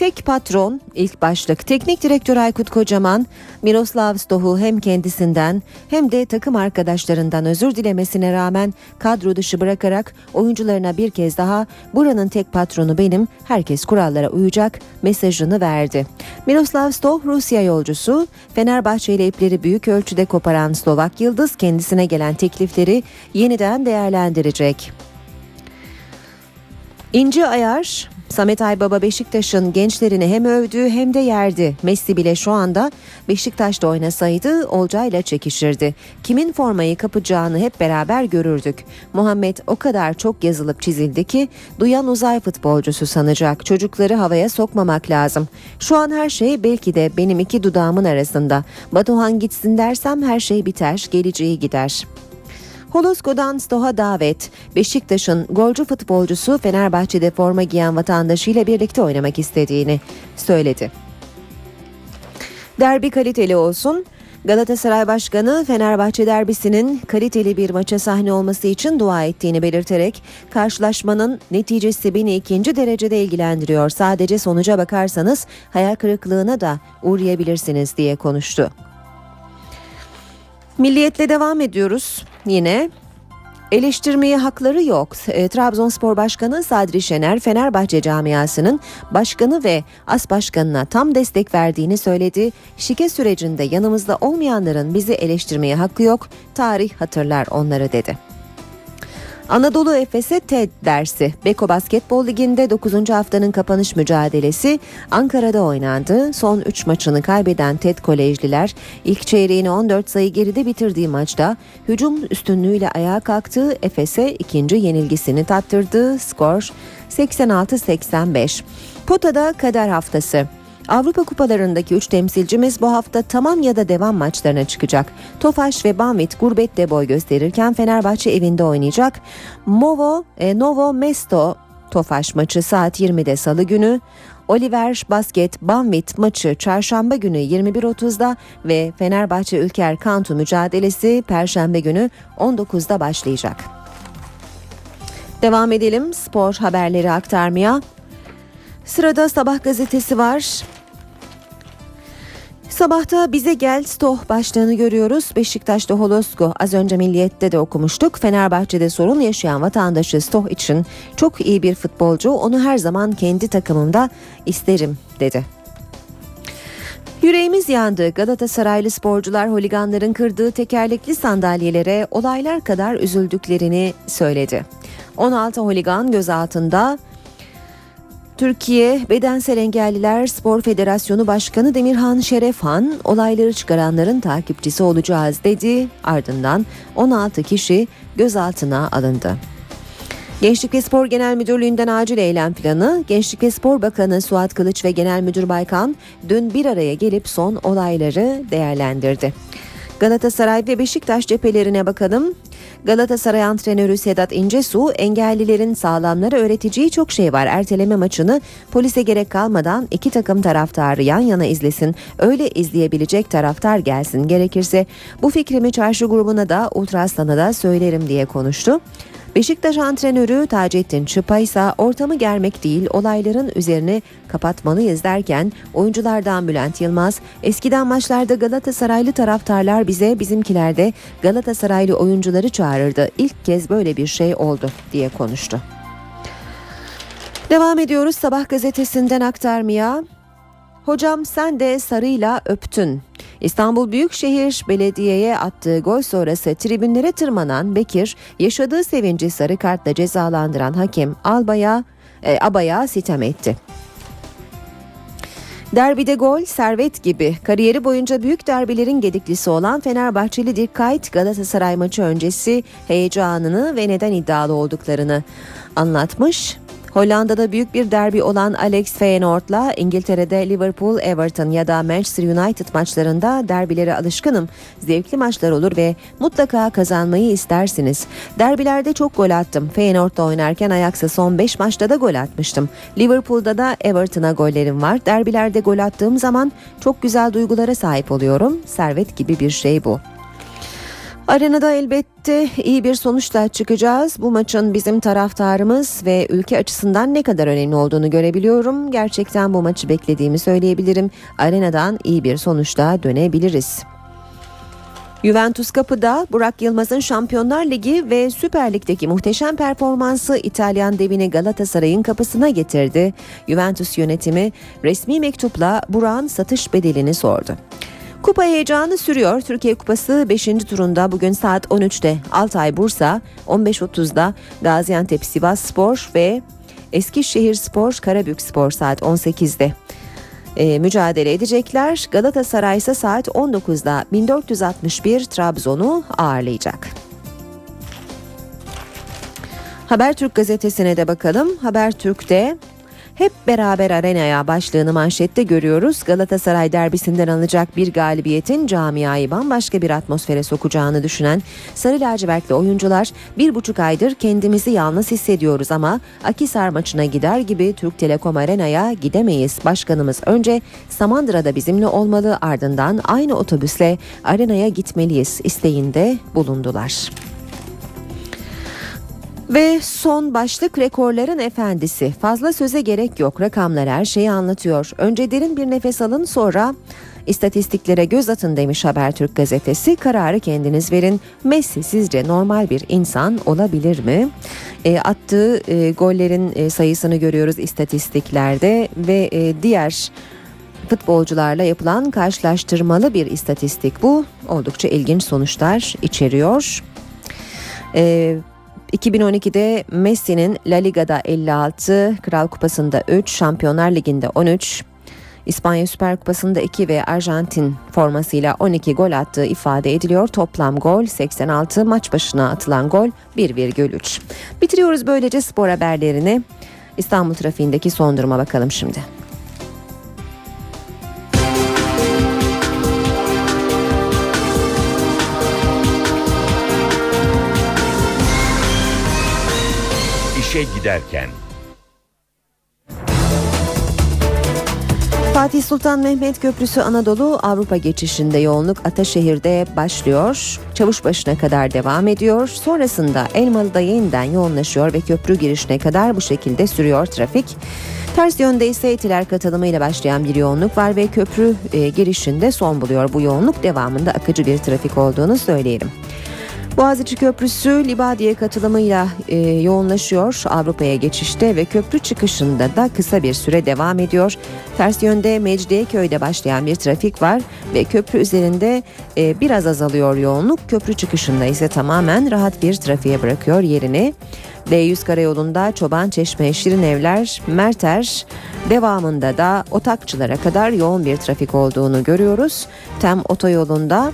Tek patron ilk başlık teknik direktör Aykut Kocaman Miroslav Stoh'u hem kendisinden hem de takım arkadaşlarından özür dilemesine rağmen kadro dışı bırakarak oyuncularına bir kez daha buranın tek patronu benim herkes kurallara uyacak mesajını verdi. Miroslav Stoh Rusya yolcusu Fenerbahçe ile ipleri büyük ölçüde koparan Slovak Yıldız kendisine gelen teklifleri yeniden değerlendirecek. İnci Ayar Samet Aybaba Beşiktaş'ın gençlerini hem övdü hem de yerdi. Messi bile şu anda Beşiktaş'ta oynasaydı Olcay'la çekişirdi. Kimin formayı kapacağını hep beraber görürdük. Muhammed o kadar çok yazılıp çizildi ki duyan uzay futbolcusu sanacak. Çocukları havaya sokmamak lazım. Şu an her şey belki de benim iki dudağımın arasında. Batuhan gitsin dersem her şey biter, geleceği gider. Holosko'dan Stoha davet. Beşiktaş'ın golcü futbolcusu Fenerbahçe'de forma giyen vatandaşıyla birlikte oynamak istediğini söyledi. Derbi kaliteli olsun. Galatasaray Başkanı Fenerbahçe derbisinin kaliteli bir maça sahne olması için dua ettiğini belirterek karşılaşmanın neticesi beni ikinci derecede ilgilendiriyor. Sadece sonuca bakarsanız hayal kırıklığına da uğrayabilirsiniz diye konuştu. Milliyetle devam ediyoruz yine. Eleştirmeye hakları yok. E, Trabzonspor Başkanı Sadri Şener Fenerbahçe camiasının başkanı ve as başkanına tam destek verdiğini söyledi. Şike sürecinde yanımızda olmayanların bizi eleştirmeye hakkı yok. Tarih hatırlar onları dedi. Anadolu Efes'e TED dersi. Beko Basketbol Ligi'nde 9. haftanın kapanış mücadelesi Ankara'da oynandı. Son 3 maçını kaybeden TED Kolejliler ilk çeyreğini 14 sayı geride bitirdiği maçta hücum üstünlüğüyle ayağa kalktı. Efes'e ikinci yenilgisini tattırdı. Skor 86-85. Potada kader haftası. Avrupa kupalarındaki 3 temsilcimiz bu hafta tamam ya da devam maçlarına çıkacak. Tofaş ve Banvit gurbette boy gösterirken Fenerbahçe evinde oynayacak. Movo, e, Novo Mesto Tofaş maçı saat 20'de salı günü. Oliver Basket Banvit maçı çarşamba günü 21.30'da ve Fenerbahçe Ülker Kantu mücadelesi perşembe günü 19'da başlayacak. Devam edelim spor haberleri aktarmaya. Sırada Sabah gazetesi var. Sabahta bize gel Stoh başlığını görüyoruz. Beşiktaş'ta Holosko az önce Milliyet'te de okumuştuk. Fenerbahçe'de sorun yaşayan vatandaşı Stoh için çok iyi bir futbolcu. Onu her zaman kendi takımımda isterim dedi. Yüreğimiz yandı. Galatasaraylı sporcular holiganların kırdığı tekerlekli sandalyelere olaylar kadar üzüldüklerini söyledi. 16 holigan gözaltında Türkiye Bedensel Engelliler Spor Federasyonu Başkanı Demirhan Şerefhan olayları çıkaranların takipçisi olacağız dedi. Ardından 16 kişi gözaltına alındı. Gençlik ve Spor Genel Müdürlüğü'nden acil eylem planı, Gençlik ve Spor Bakanı Suat Kılıç ve Genel Müdür Baykan dün bir araya gelip son olayları değerlendirdi. Galatasaray ve Beşiktaş cephelerine bakalım. Galatasaray antrenörü Sedat İncesu engellilerin sağlamlara öğreteceği çok şey var. Erteleme maçını polise gerek kalmadan iki takım taraftarı yan yana izlesin. Öyle izleyebilecek taraftar gelsin. Gerekirse bu fikrimi çarşı grubuna da Ultraslan'a da söylerim diye konuştu. Beşiktaş antrenörü Taceddin Çıpa ise ortamı germek değil olayların üzerine kapatmalıyız derken oyunculardan Bülent Yılmaz eskiden maçlarda Galatasaraylı taraftarlar bize bizimkilerde Galatasaraylı oyuncuları çağırırdı. İlk kez böyle bir şey oldu diye konuştu. Devam ediyoruz Sabah gazetesinden aktarmaya. Hocam sen de sarıyla öptün. İstanbul Büyükşehir Belediye'ye attığı gol sonrası tribünlere tırmanan Bekir, yaşadığı sevinci sarı kartla cezalandıran hakem Alba'ya, e, Aba'ya sitem etti. Derbide gol, servet gibi. Kariyeri boyunca büyük derbilerin gediklisi olan Fenerbahçeli Dirk Galatasaray maçı öncesi heyecanını ve neden iddialı olduklarını anlatmış. Hollanda'da büyük bir derbi olan Alex Feyenoord'la İngiltere'de Liverpool, Everton ya da Manchester United maçlarında derbilere alışkınım. Zevkli maçlar olur ve mutlaka kazanmayı istersiniz. Derbilerde çok gol attım. Feyenoord'da oynarken Ajax'a son 5 maçta da gol atmıştım. Liverpool'da da Everton'a gollerim var. Derbilerde gol attığım zaman çok güzel duygulara sahip oluyorum. Servet gibi bir şey bu. Arenada elbette iyi bir sonuçla çıkacağız. Bu maçın bizim taraftarımız ve ülke açısından ne kadar önemli olduğunu görebiliyorum. Gerçekten bu maçı beklediğimi söyleyebilirim. Arenadan iyi bir sonuçla dönebiliriz. Juventus kapıda Burak Yılmaz'ın Şampiyonlar Ligi ve Süper Lig'deki muhteşem performansı İtalyan devini Galatasaray'ın kapısına getirdi. Juventus yönetimi resmi mektupla Burak'ın satış bedelini sordu. Kupa heyecanı sürüyor. Türkiye Kupası 5. turunda bugün saat 13'te Altay Bursa, 15.30'da Gaziantep Sivas Spor ve Eskişehir Spor Karabük Spor saat 18'de e, mücadele edecekler. Galatasaray ise saat 19'da 1461 Trabzon'u ağırlayacak. Habertürk gazetesine de bakalım. Habertürk'te hep beraber arenaya başlığını manşette görüyoruz. Galatasaray derbisinden alınacak bir galibiyetin camiayı bambaşka bir atmosfere sokacağını düşünen sarı lacivertli oyuncular bir buçuk aydır kendimizi yalnız hissediyoruz ama Akisar maçına gider gibi Türk Telekom Arena'ya gidemeyiz. Başkanımız önce Samandıra'da bizimle olmalı ardından aynı otobüsle arenaya gitmeliyiz isteğinde bulundular. Ve son başlık rekorların efendisi. Fazla söze gerek yok. Rakamlar her şeyi anlatıyor. Önce derin bir nefes alın sonra istatistiklere göz atın demiş Habertürk gazetesi. Kararı kendiniz verin. Messi sizce normal bir insan olabilir mi? E, attığı e, gollerin e, sayısını görüyoruz istatistiklerde ve e, diğer futbolcularla yapılan karşılaştırmalı bir istatistik bu. Oldukça ilginç sonuçlar içeriyor. E, 2012'de Messi'nin La Liga'da 56, Kral Kupası'nda 3, Şampiyonlar Ligi'nde 13, İspanya Süper Kupası'nda 2 ve Arjantin formasıyla 12 gol attığı ifade ediliyor. Toplam gol 86, maç başına atılan gol 1,3. Bitiriyoruz böylece spor haberlerini. İstanbul trafiğindeki son duruma bakalım şimdi. İşe giderken. Fatih Sultan Mehmet Köprüsü Anadolu Avrupa geçişinde yoğunluk Ataşehir'de başlıyor. Çavuşbaşı'na kadar devam ediyor. Sonrasında Elmalı'da yeniden yoğunlaşıyor ve köprü girişine kadar bu şekilde sürüyor trafik. Ters yönde ise etiler katılımıyla başlayan bir yoğunluk var ve köprü e, girişinde son buluyor. Bu yoğunluk devamında akıcı bir trafik olduğunu söyleyelim. Boğaziçi Köprüsü Libadiye katılımıyla e, yoğunlaşıyor Avrupa'ya geçişte ve köprü çıkışında da kısa bir süre devam ediyor. Ters yönde Mecidiyeköy'de başlayan bir trafik var ve köprü üzerinde e, biraz azalıyor yoğunluk. Köprü çıkışında ise tamamen rahat bir trafiğe bırakıyor yerini. D100 karayolunda Çoban Çeşme, Şirin Evler, Merter devamında da Otakçılara kadar yoğun bir trafik olduğunu görüyoruz. Tem otoyolunda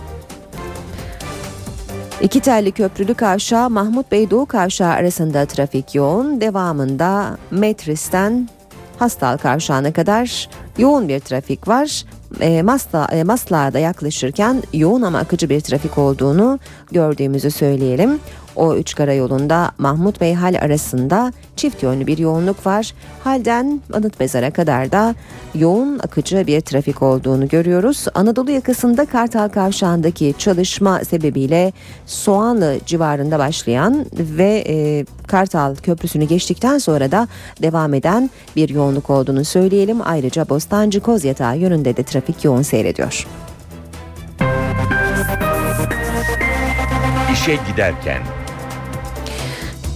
İki telli köprülü kavşağı Mahmut Bey Doğu kavşağı arasında trafik yoğun. Devamında Metris'ten Hastal kavşağına kadar yoğun bir trafik var. E, Masla, e, Maslak'a yaklaşırken yoğun ama akıcı bir trafik olduğunu gördüğümüzü söyleyelim. O üç karayolunda Mahmut Bey Hal arasında çift yönlü bir yoğunluk var. Halden Anıt Mezar'a kadar da yoğun akıcı bir trafik olduğunu görüyoruz. Anadolu yakasında Kartal Kavşağı'ndaki çalışma sebebiyle Soğanlı civarında başlayan ve e, Kartal Köprüsü'nü geçtikten sonra da devam eden bir yoğunluk olduğunu söyleyelim. Ayrıca Bostancı Kozyatağı yönünde de trafik yoğun seyrediyor. İşe giderken.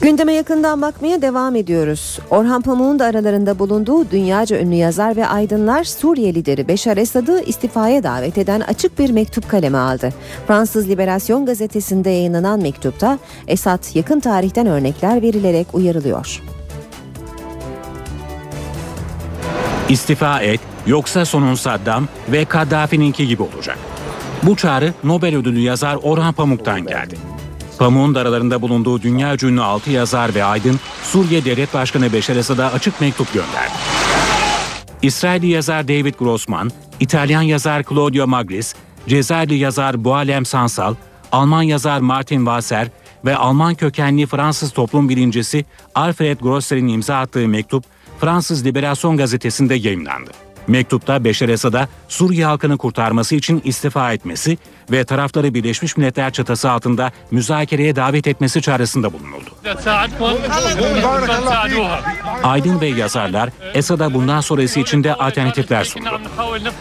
Gündeme yakından bakmaya devam ediyoruz. Orhan Pamuk'un da aralarında bulunduğu dünyaca ünlü yazar ve aydınlar Suriye lideri Beşar Esad'ı istifaya davet eden açık bir mektup kaleme aldı. Fransız Liberasyon gazetesinde yayınlanan mektupta Esad yakın tarihten örnekler verilerek uyarılıyor. İstifa et yoksa sonun Saddam ve Kaddafi'ninki gibi olacak. Bu çağrı Nobel ödülü yazar Orhan Pamuk'tan geldi. Pamuk'un da aralarında bulunduğu dünya ünlü altı yazar ve aydın Suriye Devlet Başkanı Beşar Esad'a açık mektup gönderdi. İsrailli yazar David Grossman, İtalyan yazar Claudio Magris, Cezayirli yazar Boalem Sansal, Alman yazar Martin Wasser ve Alman kökenli Fransız toplum bilimcisi Alfred Grosser'in imza attığı mektup Fransız Liberasyon gazetesinde yayınlandı. Mektupta Beşar Esad'a Suriye halkını kurtarması için istifa etmesi ve tarafları Birleşmiş Milletler çatısı altında müzakereye davet etmesi çağrısında bulunuldu. Aydın ve yazarlar Esad'a bundan sonrası için de alternatifler sundu.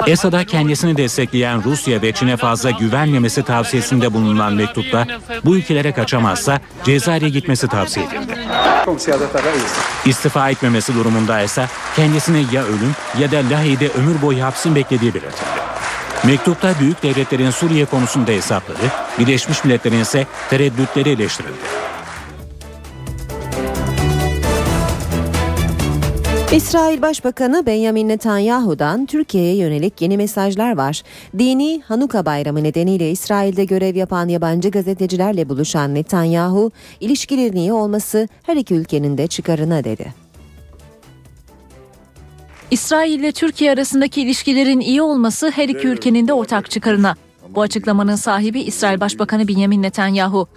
Esad'a kendisini destekleyen Rusya ve Çin'e fazla güvenmemesi tavsiyesinde bulunan mektupta bu ülkelere kaçamazsa Cezayir'e gitmesi tavsiye edildi. İstifa etmemesi durumunda ise kendisini ya ölüm ya da Lahey'de ömür boyu hapsin beklediği belirtildi. Mektupta büyük devletlerin Suriye konusunda hesapları, Birleşmiş Milletler'in ise tereddütleri eleştirildi. İsrail Başbakanı Benjamin Netanyahu'dan Türkiye'ye yönelik yeni mesajlar var. Dini Hanuka Bayramı nedeniyle İsrail'de görev yapan yabancı gazetecilerle buluşan Netanyahu, ilişkilerin iyi olması her iki ülkenin de çıkarına dedi. İsrail ile Türkiye arasındaki ilişkilerin iyi olması her iki ülkenin de ortak çıkarına. Bu açıklamanın sahibi İsrail Başbakanı Benjamin Netanyahu.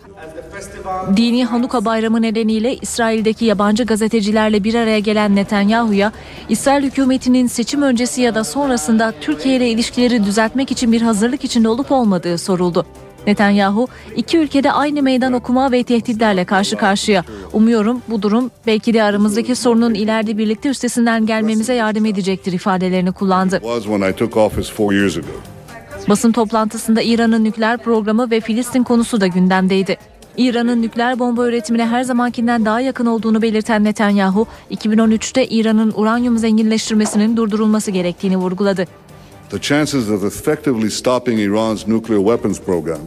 Dini Hanuka bayramı nedeniyle İsrail'deki yabancı gazetecilerle bir araya gelen Netanyahu'ya İsrail hükümetinin seçim öncesi ya da sonrasında Türkiye ile ilişkileri düzeltmek için bir hazırlık içinde olup olmadığı soruldu. Netanyahu, iki ülkede aynı meydan okuma ve tehditlerle karşı karşıya. Umuyorum bu durum belki de aramızdaki sorunun ileride birlikte üstesinden gelmemize yardım edecektir ifadelerini kullandı. Basın toplantısında İran'ın nükleer programı ve Filistin konusu da gündemdeydi. İran'ın nükleer bomba üretimine her zamankinden daha yakın olduğunu belirten Netanyahu, 2013'te İran'ın uranyum zenginleştirmesinin durdurulması gerektiğini vurguladı. The chances of effectively stopping Iran's nuclear weapons program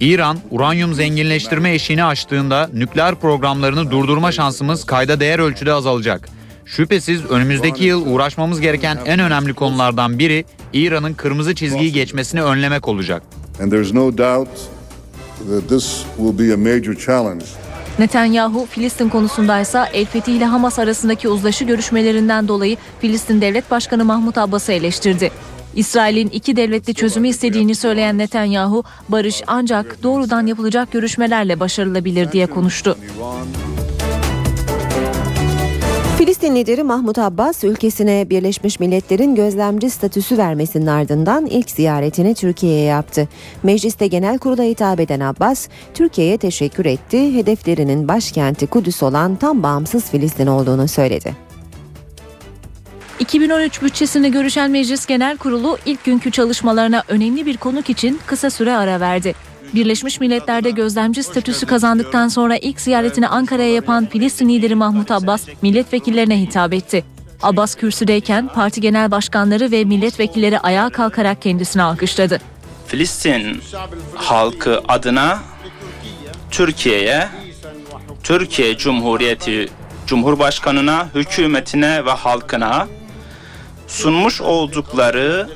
İran, uranyum zenginleştirme eşiğini aştığında nükleer programlarını durdurma şansımız kayda değer ölçüde azalacak. Şüphesiz önümüzdeki yıl uğraşmamız gereken en önemli konulardan biri İran'ın kırmızı çizgiyi geçmesini önlemek olacak. and there's no doubt that this will be a major challenge Netanyahu, Filistin konusundaysa El Fethi ile Hamas arasındaki uzlaşı görüşmelerinden dolayı Filistin Devlet Başkanı Mahmut Abbas'ı eleştirdi. İsrail'in iki devletli çözümü istediğini söyleyen Netanyahu, barış ancak doğrudan yapılacak görüşmelerle başarılabilir diye konuştu. Filistin lideri Mahmut Abbas ülkesine Birleşmiş Milletler'in gözlemci statüsü vermesinin ardından ilk ziyaretini Türkiye'ye yaptı. Mecliste genel kurula hitap eden Abbas, Türkiye'ye teşekkür etti, hedeflerinin başkenti Kudüs olan tam bağımsız Filistin olduğunu söyledi. 2013 bütçesini görüşen Meclis Genel Kurulu ilk günkü çalışmalarına önemli bir konuk için kısa süre ara verdi. Birleşmiş Milletler'de gözlemci statüsü kazandıktan sonra ilk ziyaretini Ankara'ya yapan Filistin lideri Mahmut Abbas milletvekillerine hitap etti. Abbas kürsüdeyken parti genel başkanları ve milletvekilleri ayağa kalkarak kendisini alkışladı. Filistin halkı adına Türkiye'ye, Türkiye Cumhuriyeti Cumhurbaşkanına, hükümetine ve halkına sunmuş oldukları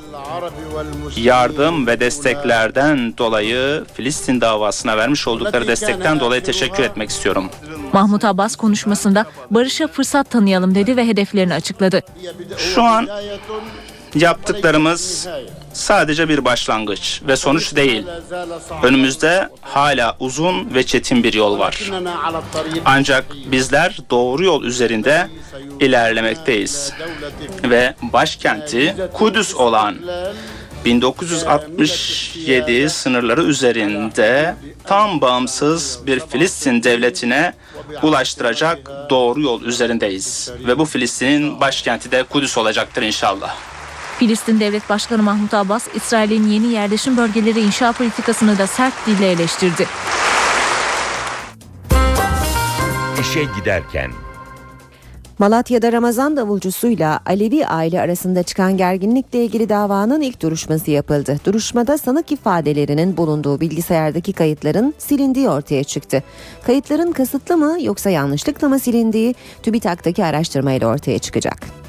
yardım ve desteklerden dolayı Filistin davasına vermiş oldukları destekten dolayı teşekkür etmek istiyorum. Mahmut Abbas konuşmasında barışa fırsat tanıyalım dedi ve hedeflerini açıkladı. Şu an yaptıklarımız sadece bir başlangıç ve sonuç değil. Önümüzde hala uzun ve çetin bir yol var. Ancak bizler doğru yol üzerinde ilerlemekteyiz. Ve başkenti Kudüs olan 1967 sınırları üzerinde tam bağımsız bir Filistin devletine ulaştıracak doğru yol üzerindeyiz. Ve bu Filistin'in başkenti de Kudüs olacaktır inşallah. Filistin Devlet Başkanı Mahmut Abbas, İsrail'in yeni yerleşim bölgeleri inşa politikasını da sert dille eleştirdi. İşe giderken Malatya'da Ramazan davulcusuyla Alevi aile arasında çıkan gerginlikle ilgili davanın ilk duruşması yapıldı. Duruşmada sanık ifadelerinin bulunduğu bilgisayardaki kayıtların silindiği ortaya çıktı. Kayıtların kasıtlı mı yoksa yanlışlıkla mı silindiği TÜBİTAK'taki araştırmayla ortaya çıkacak.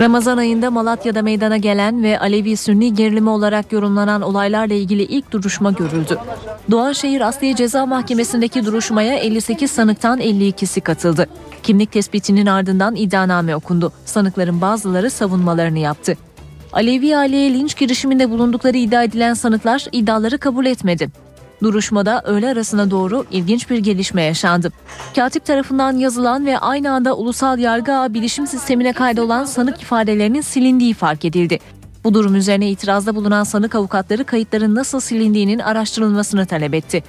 Ramazan ayında Malatya'da meydana gelen ve Alevi-Sünni gerilimi olarak yorumlanan olaylarla ilgili ilk duruşma görüldü. Doğanşehir Asliye Ceza Mahkemesi'ndeki duruşmaya 58 sanıktan 52'si katıldı. Kimlik tespitinin ardından iddianame okundu. Sanıkların bazıları savunmalarını yaptı. Alevi aileye linç girişiminde bulundukları iddia edilen sanıklar iddiaları kabul etmedi. Duruşmada öğle arasına doğru ilginç bir gelişme yaşandı. Katip tarafından yazılan ve aynı anda ulusal yargı ağı bilişim sistemine kaydolan sanık ifadelerinin silindiği fark edildi. Bu durum üzerine itirazda bulunan sanık avukatları kayıtların nasıl silindiğinin araştırılmasını talep etti.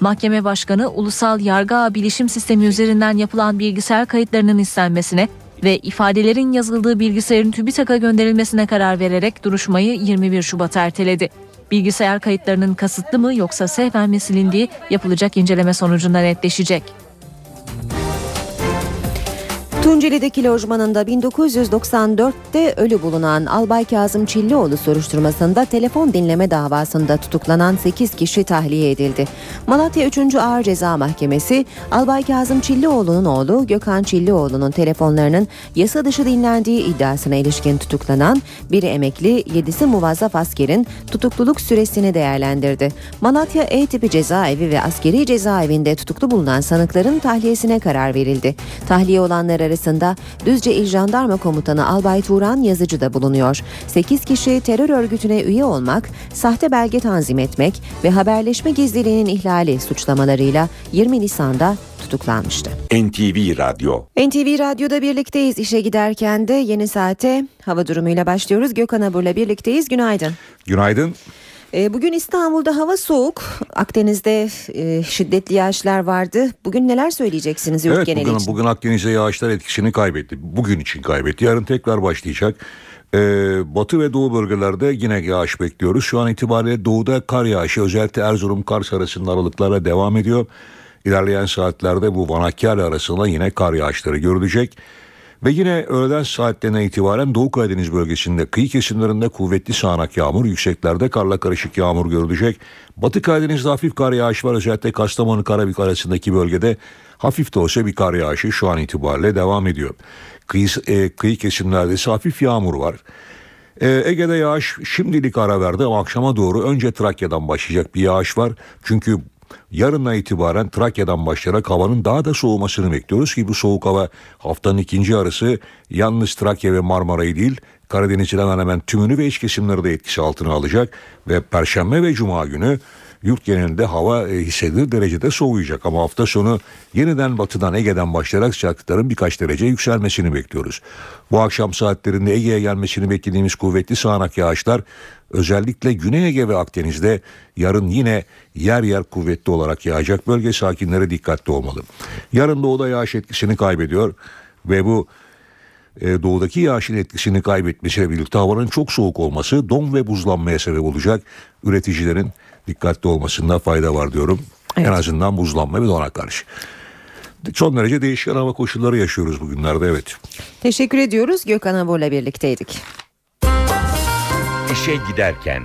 Mahkeme Başkanı ulusal yargı ağı bilişim sistemi üzerinden yapılan bilgisayar kayıtlarının istenmesine ve ifadelerin yazıldığı bilgisayarın TÜBİTAK'a gönderilmesine karar vererek duruşmayı 21 Şubat erteledi. Bilgisayar kayıtlarının kasıtlı mı yoksa sehven mi silindiği yapılacak inceleme sonucunda netleşecek. Tunceli'deki lojmanında 1994'te ölü bulunan Albay Kazım Çillioğlu soruşturmasında telefon dinleme davasında tutuklanan 8 kişi tahliye edildi. Malatya 3. Ağır Ceza Mahkemesi Albay Kazım Çillioğlu'nun oğlu Gökhan Çillioğlu'nun telefonlarının yasa dışı dinlendiği iddiasına ilişkin tutuklanan biri emekli, 7'si muvazzaf askerin tutukluluk süresini değerlendirdi. Malatya E tipi cezaevi ve askeri cezaevinde tutuklu bulunan sanıkların tahliyesine karar verildi. Tahliye olanlar arasında Düzce İl Jandarma Komutanı Albay Turan Yazıcı da bulunuyor. 8 kişi terör örgütüne üye olmak, sahte belge tanzim etmek ve haberleşme gizliliğinin ihlali suçlamalarıyla 20 Nisan'da tutuklanmıştı. NTV Radyo NTV Radyo'da birlikteyiz. İşe giderken de yeni saate hava durumuyla başlıyoruz. Gökhan Abur'la birlikteyiz. Günaydın. Günaydın. E, Bugün İstanbul'da hava soğuk. Akdeniz'de e, şiddetli yağışlar vardı. Bugün neler söyleyeceksiniz yurt Evet geneli bugün, için? bugün Akdeniz'e yağışlar etkisini kaybetti. Bugün için kaybetti. Yarın tekrar başlayacak. Ee, batı ve doğu bölgelerde yine yağış bekliyoruz. Şu an itibariyle doğuda kar yağışı özellikle Erzurum Kars arasında aralıklarla devam ediyor. İlerleyen saatlerde bu Van Hakkari arasında yine kar yağışları görülecek. Ve yine öğleden saatlerine itibaren Doğu Karadeniz bölgesinde kıyı kesimlerinde kuvvetli sağanak yağmur, yükseklerde karla karışık yağmur görülecek. Batı Karadeniz'de hafif kar yağışı var. Özellikle Kastamonu Karabük arasındaki bölgede hafif de olsa bir kar yağışı şu an itibariyle devam ediyor. Kıyı, e, kıyı kesimlerde ise hafif yağmur var. Ee, Ege'de yağış şimdilik ara verdi ama akşama doğru önce Trakya'dan başlayacak bir yağış var. Çünkü yarından itibaren Trakya'dan başlayarak havanın daha da soğumasını bekliyoruz ki bu soğuk hava haftanın ikinci yarısı yalnız Trakya ve Marmara'yı değil Karadeniz'in hemen hemen tümünü ve iç kesimleri de etkisi altına alacak ve Perşembe ve Cuma günü yurt genelinde hava e, hissedilir derecede soğuyacak ama hafta sonu yeniden batıdan Ege'den başlayarak sıcaklıkların birkaç derece yükselmesini bekliyoruz. Bu akşam saatlerinde Ege'ye gelmesini beklediğimiz kuvvetli sağanak yağışlar özellikle Güney Ege ve Akdeniz'de yarın yine yer yer kuvvetli olarak yağacak bölge sakinleri dikkatli olmalı. Yarın doğuda yağış etkisini kaybediyor ve bu e, doğudaki yağışın etkisini kaybetmesiyle birlikte havanın çok soğuk olması don ve buzlanmaya sebep olacak. Üreticilerin dikkatli olmasında fayda var diyorum. En azından buzlanma ve dona karşı. Son derece değişken hava koşulları yaşıyoruz bugünlerde evet. Teşekkür ediyoruz. Gökhan Abur'la birlikteydik. İşe giderken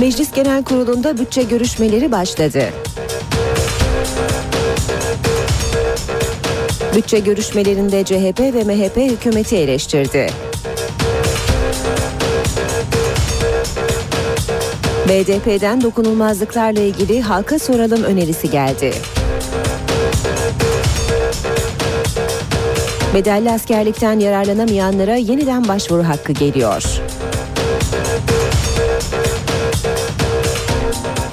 Meclis Genel Kurulu'nda bütçe görüşmeleri başladı. Bütçe görüşmelerinde CHP ve MHP hükümeti eleştirdi. BDP'den dokunulmazlıklarla ilgili halka soralım önerisi geldi. Bedelli askerlikten yararlanamayanlara yeniden başvuru hakkı geliyor.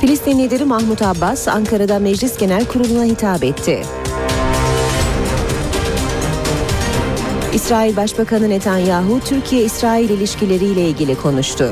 Filistin lideri Mahmut Abbas Ankara'da Meclis Genel Kurulu'na hitap etti. İsrail Başbakanı Netanyahu Türkiye-İsrail ilişkileriyle ilgili konuştu.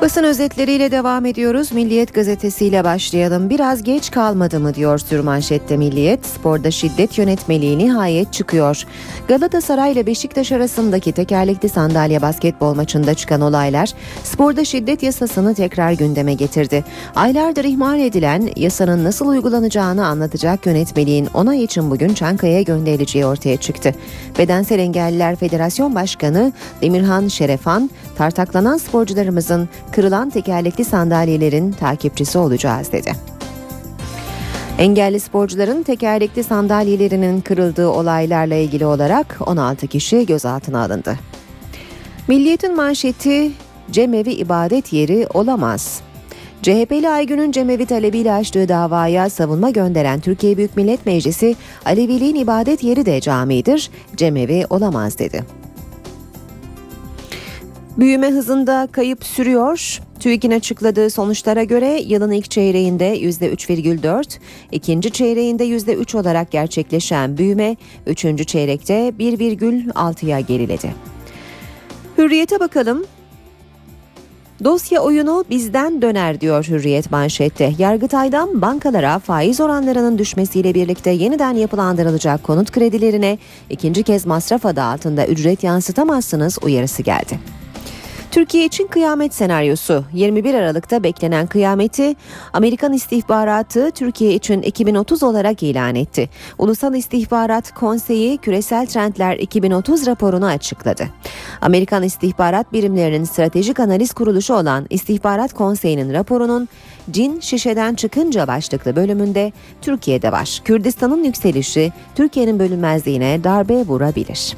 Basın özetleriyle devam ediyoruz. Milliyet gazetesiyle başlayalım. Biraz geç kalmadı mı diyor sürmanşette Milliyet. Sporda şiddet yönetmeliği nihayet çıkıyor. Galatasaray ile Beşiktaş arasındaki tekerlekli sandalye basketbol maçında çıkan olaylar sporda şiddet yasasını tekrar gündeme getirdi. Aylardır ihmal edilen yasanın nasıl uygulanacağını anlatacak yönetmeliğin onay için bugün Çankaya'ya gönderileceği ortaya çıktı. Bedensel Engelliler Federasyon Başkanı Demirhan Şerefan, tartaklanan sporcularımızın kırılan tekerlekli sandalyelerin takipçisi olacağız dedi. Engelli sporcuların tekerlekli sandalyelerinin kırıldığı olaylarla ilgili olarak 16 kişi gözaltına alındı. Milliyetin manşeti cemevi ibadet yeri olamaz. CHP'li Aygün'ün cemevi talebiyle açtığı davaya savunma gönderen Türkiye Büyük Millet Meclisi, Aleviliğin ibadet yeri de camidir, cemevi olamaz dedi. Büyüme hızında kayıp sürüyor. TÜİK'in açıkladığı sonuçlara göre yılın ilk çeyreğinde %3,4, ikinci çeyreğinde %3 olarak gerçekleşen büyüme, üçüncü çeyrekte 1,6'ya geriledi. Hürriyete bakalım. Dosya oyunu bizden döner diyor Hürriyet manşette. Yargıtay'dan bankalara faiz oranlarının düşmesiyle birlikte yeniden yapılandırılacak konut kredilerine ikinci kez masraf adı altında ücret yansıtamazsınız uyarısı geldi. Türkiye için kıyamet senaryosu 21 Aralık'ta beklenen kıyameti Amerikan istihbaratı Türkiye için 2030 olarak ilan etti. Ulusal İstihbarat Konseyi Küresel Trendler 2030 raporunu açıkladı. Amerikan istihbarat birimlerinin stratejik analiz kuruluşu olan İstihbarat Konseyi'nin raporunun Cin şişeden çıkınca başlıklı bölümünde Türkiye'de var. Kürdistan'ın yükselişi Türkiye'nin bölünmezliğine darbe vurabilir.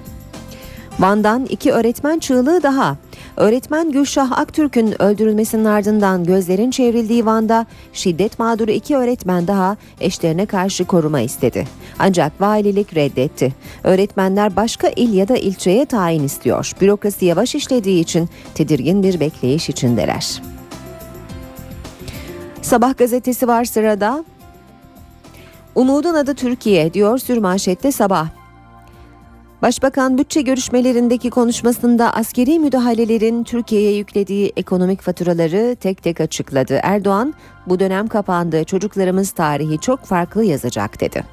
Van'dan iki öğretmen çığlığı daha. Öğretmen Gülşah Aktürk'ün öldürülmesinin ardından gözlerin çevrildiği Van'da şiddet mağduru iki öğretmen daha eşlerine karşı koruma istedi. Ancak valilik reddetti. Öğretmenler başka il ya da ilçeye tayin istiyor. Bürokrasi yavaş işlediği için tedirgin bir bekleyiş içindeler. Sabah gazetesi var sırada. Umudun adı Türkiye diyor sürmanşette sabah. Başbakan bütçe görüşmelerindeki konuşmasında askeri müdahalelerin Türkiye'ye yüklediği ekonomik faturaları tek tek açıkladı. Erdoğan bu dönem kapandı çocuklarımız tarihi çok farklı yazacak dedi.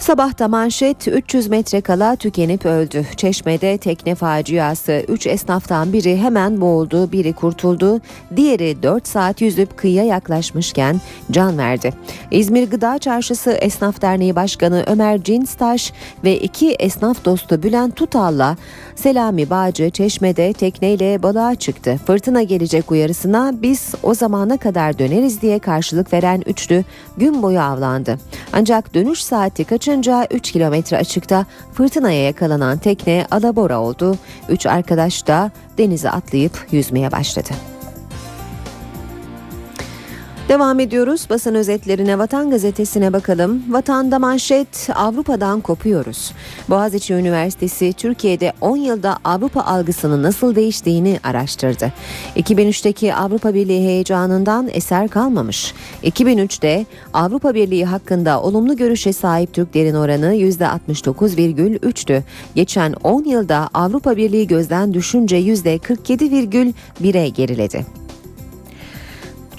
Sabahta manşet 300 metre kala tükenip öldü. Çeşme'de tekne faciası. 3 esnaftan biri hemen boğuldu, biri kurtuldu. Diğeri 4 saat yüzüp kıyıya yaklaşmışken can verdi. İzmir Gıda Çarşısı Esnaf Derneği Başkanı Ömer Cinstaş ve iki esnaf dostu Bülent Tutal'la Selami Bağcı Çeşme'de tekneyle balığa çıktı. Fırtına gelecek uyarısına biz o zamana kadar döneriz diye karşılık veren üçlü gün boyu avlandı. Ancak dönüş saati kaçınca 3 kilometre açıkta fırtınaya yakalanan tekne alabora oldu. Üç arkadaş da denize atlayıp yüzmeye başladı. Devam ediyoruz basın özetlerine Vatan Gazetesi'ne bakalım. Vatanda manşet Avrupa'dan kopuyoruz. Boğaziçi Üniversitesi Türkiye'de 10 yılda Avrupa algısının nasıl değiştiğini araştırdı. 2003'teki Avrupa Birliği heyecanından eser kalmamış. 2003'te Avrupa Birliği hakkında olumlu görüşe sahip Türklerin oranı %69,3'tü. Geçen 10 yılda Avrupa Birliği gözden düşünce %47,1'e geriledi.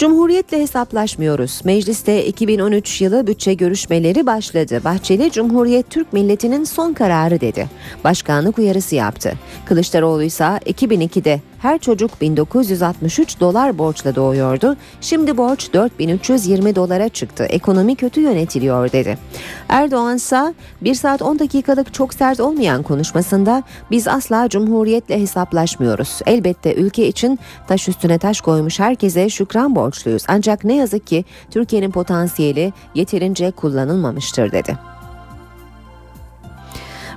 Cumhuriyetle hesaplaşmıyoruz. Mecliste 2013 yılı bütçe görüşmeleri başladı. Bahçeli Cumhuriyet Türk milletinin son kararı dedi. Başkanlık uyarısı yaptı. Kılıçdaroğlu ise 2002'de her çocuk 1963 dolar borçla doğuyordu. Şimdi borç 4320 dolara çıktı. Ekonomi kötü yönetiliyor dedi. Erdoğan ise 1 saat 10 dakikalık çok sert olmayan konuşmasında biz asla cumhuriyetle hesaplaşmıyoruz. Elbette ülke için taş üstüne taş koymuş herkese şükran borçluyuz. Ancak ne yazık ki Türkiye'nin potansiyeli yeterince kullanılmamıştır dedi.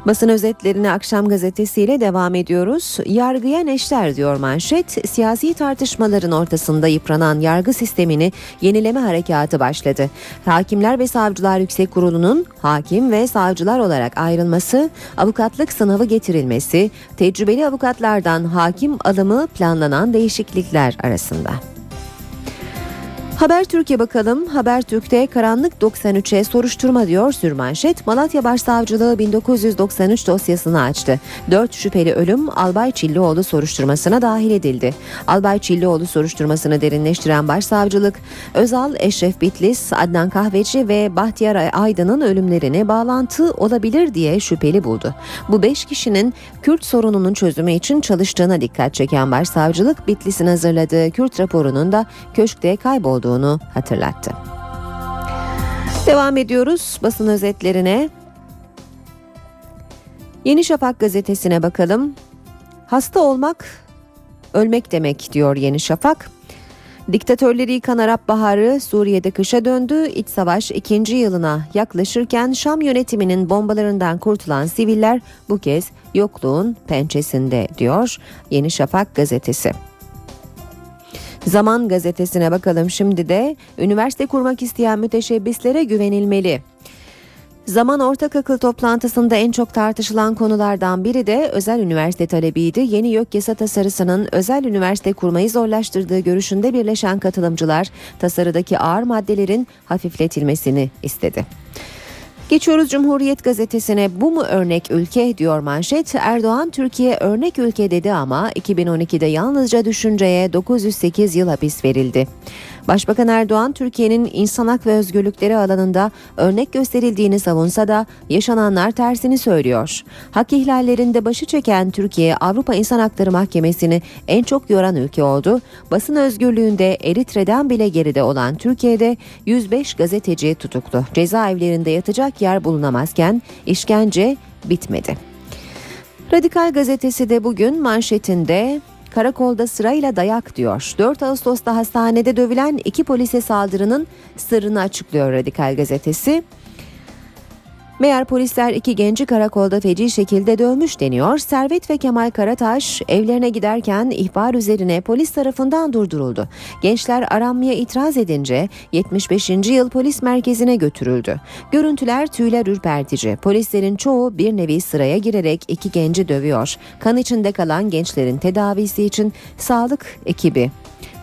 Basın özetlerine akşam gazetesiyle devam ediyoruz. Yargıya neşter diyor manşet. Siyasi tartışmaların ortasında yıpranan yargı sistemini yenileme harekatı başladı. Hakimler ve Savcılar Yüksek Kurulu'nun hakim ve savcılar olarak ayrılması, avukatlık sınavı getirilmesi, tecrübeli avukatlardan hakim alımı planlanan değişiklikler arasında. Haber Türkiye bakalım. Haber Türk'te karanlık 93'e soruşturma diyor sürmanşet. Malatya Başsavcılığı 1993 dosyasını açtı. 4 şüpheli ölüm Albay Çillioğlu soruşturmasına dahil edildi. Albay Çillioğlu soruşturmasını derinleştiren Başsavcılık, Özal, Eşref Bitlis, Adnan Kahveci ve Bahtiyar Aydın'ın ölümlerine bağlantı olabilir diye şüpheli buldu. Bu 5 kişinin Kürt sorununun çözümü için çalıştığına dikkat çeken Başsavcılık, Bitlis'in hazırladığı Kürt raporunun da köşkte kaybolduğunu hatırlattı. Devam ediyoruz basın özetlerine. Yeni Şafak gazetesine bakalım. Hasta olmak ölmek demek diyor Yeni Şafak. Diktatörleri yıkan Arap Baharı Suriye'de kışa döndü. İç savaş ikinci yılına yaklaşırken Şam yönetiminin bombalarından kurtulan siviller bu kez yokluğun pençesinde diyor Yeni Şafak gazetesi. Zaman gazetesine bakalım şimdi de üniversite kurmak isteyen müteşebbislere güvenilmeli. Zaman ortak akıl toplantısında en çok tartışılan konulardan biri de özel üniversite talebiydi. Yeni YÖK yasa tasarısının özel üniversite kurmayı zorlaştırdığı görüşünde birleşen katılımcılar tasarıdaki ağır maddelerin hafifletilmesini istedi. Geçiyoruz Cumhuriyet gazetesine bu mu örnek ülke diyor manşet. Erdoğan Türkiye örnek ülke dedi ama 2012'de yalnızca düşünceye 908 yıl hapis verildi. Başbakan Erdoğan Türkiye'nin insan hak ve özgürlükleri alanında örnek gösterildiğini savunsa da yaşananlar tersini söylüyor. Hak ihlallerinde başı çeken Türkiye Avrupa İnsan Hakları Mahkemesi'ni en çok yoran ülke oldu. Basın özgürlüğünde Eritre'den bile geride olan Türkiye'de 105 gazeteci tutuklu. Cezaevlerinde yatacak yer bulunamazken işkence bitmedi. Radikal gazetesi de bugün manşetinde karakolda sırayla dayak diyor. 4 Ağustos'ta hastanede dövülen iki polise saldırının sırrını açıklıyor Radikal gazetesi. Meğer polisler iki genci karakolda feci şekilde dövmüş deniyor. Servet ve Kemal Karataş evlerine giderken ihbar üzerine polis tarafından durduruldu. Gençler aranmaya itiraz edince 75. yıl polis merkezine götürüldü. Görüntüler tüyler ürpertici. Polislerin çoğu bir nevi sıraya girerek iki genci dövüyor. Kan içinde kalan gençlerin tedavisi için sağlık ekibi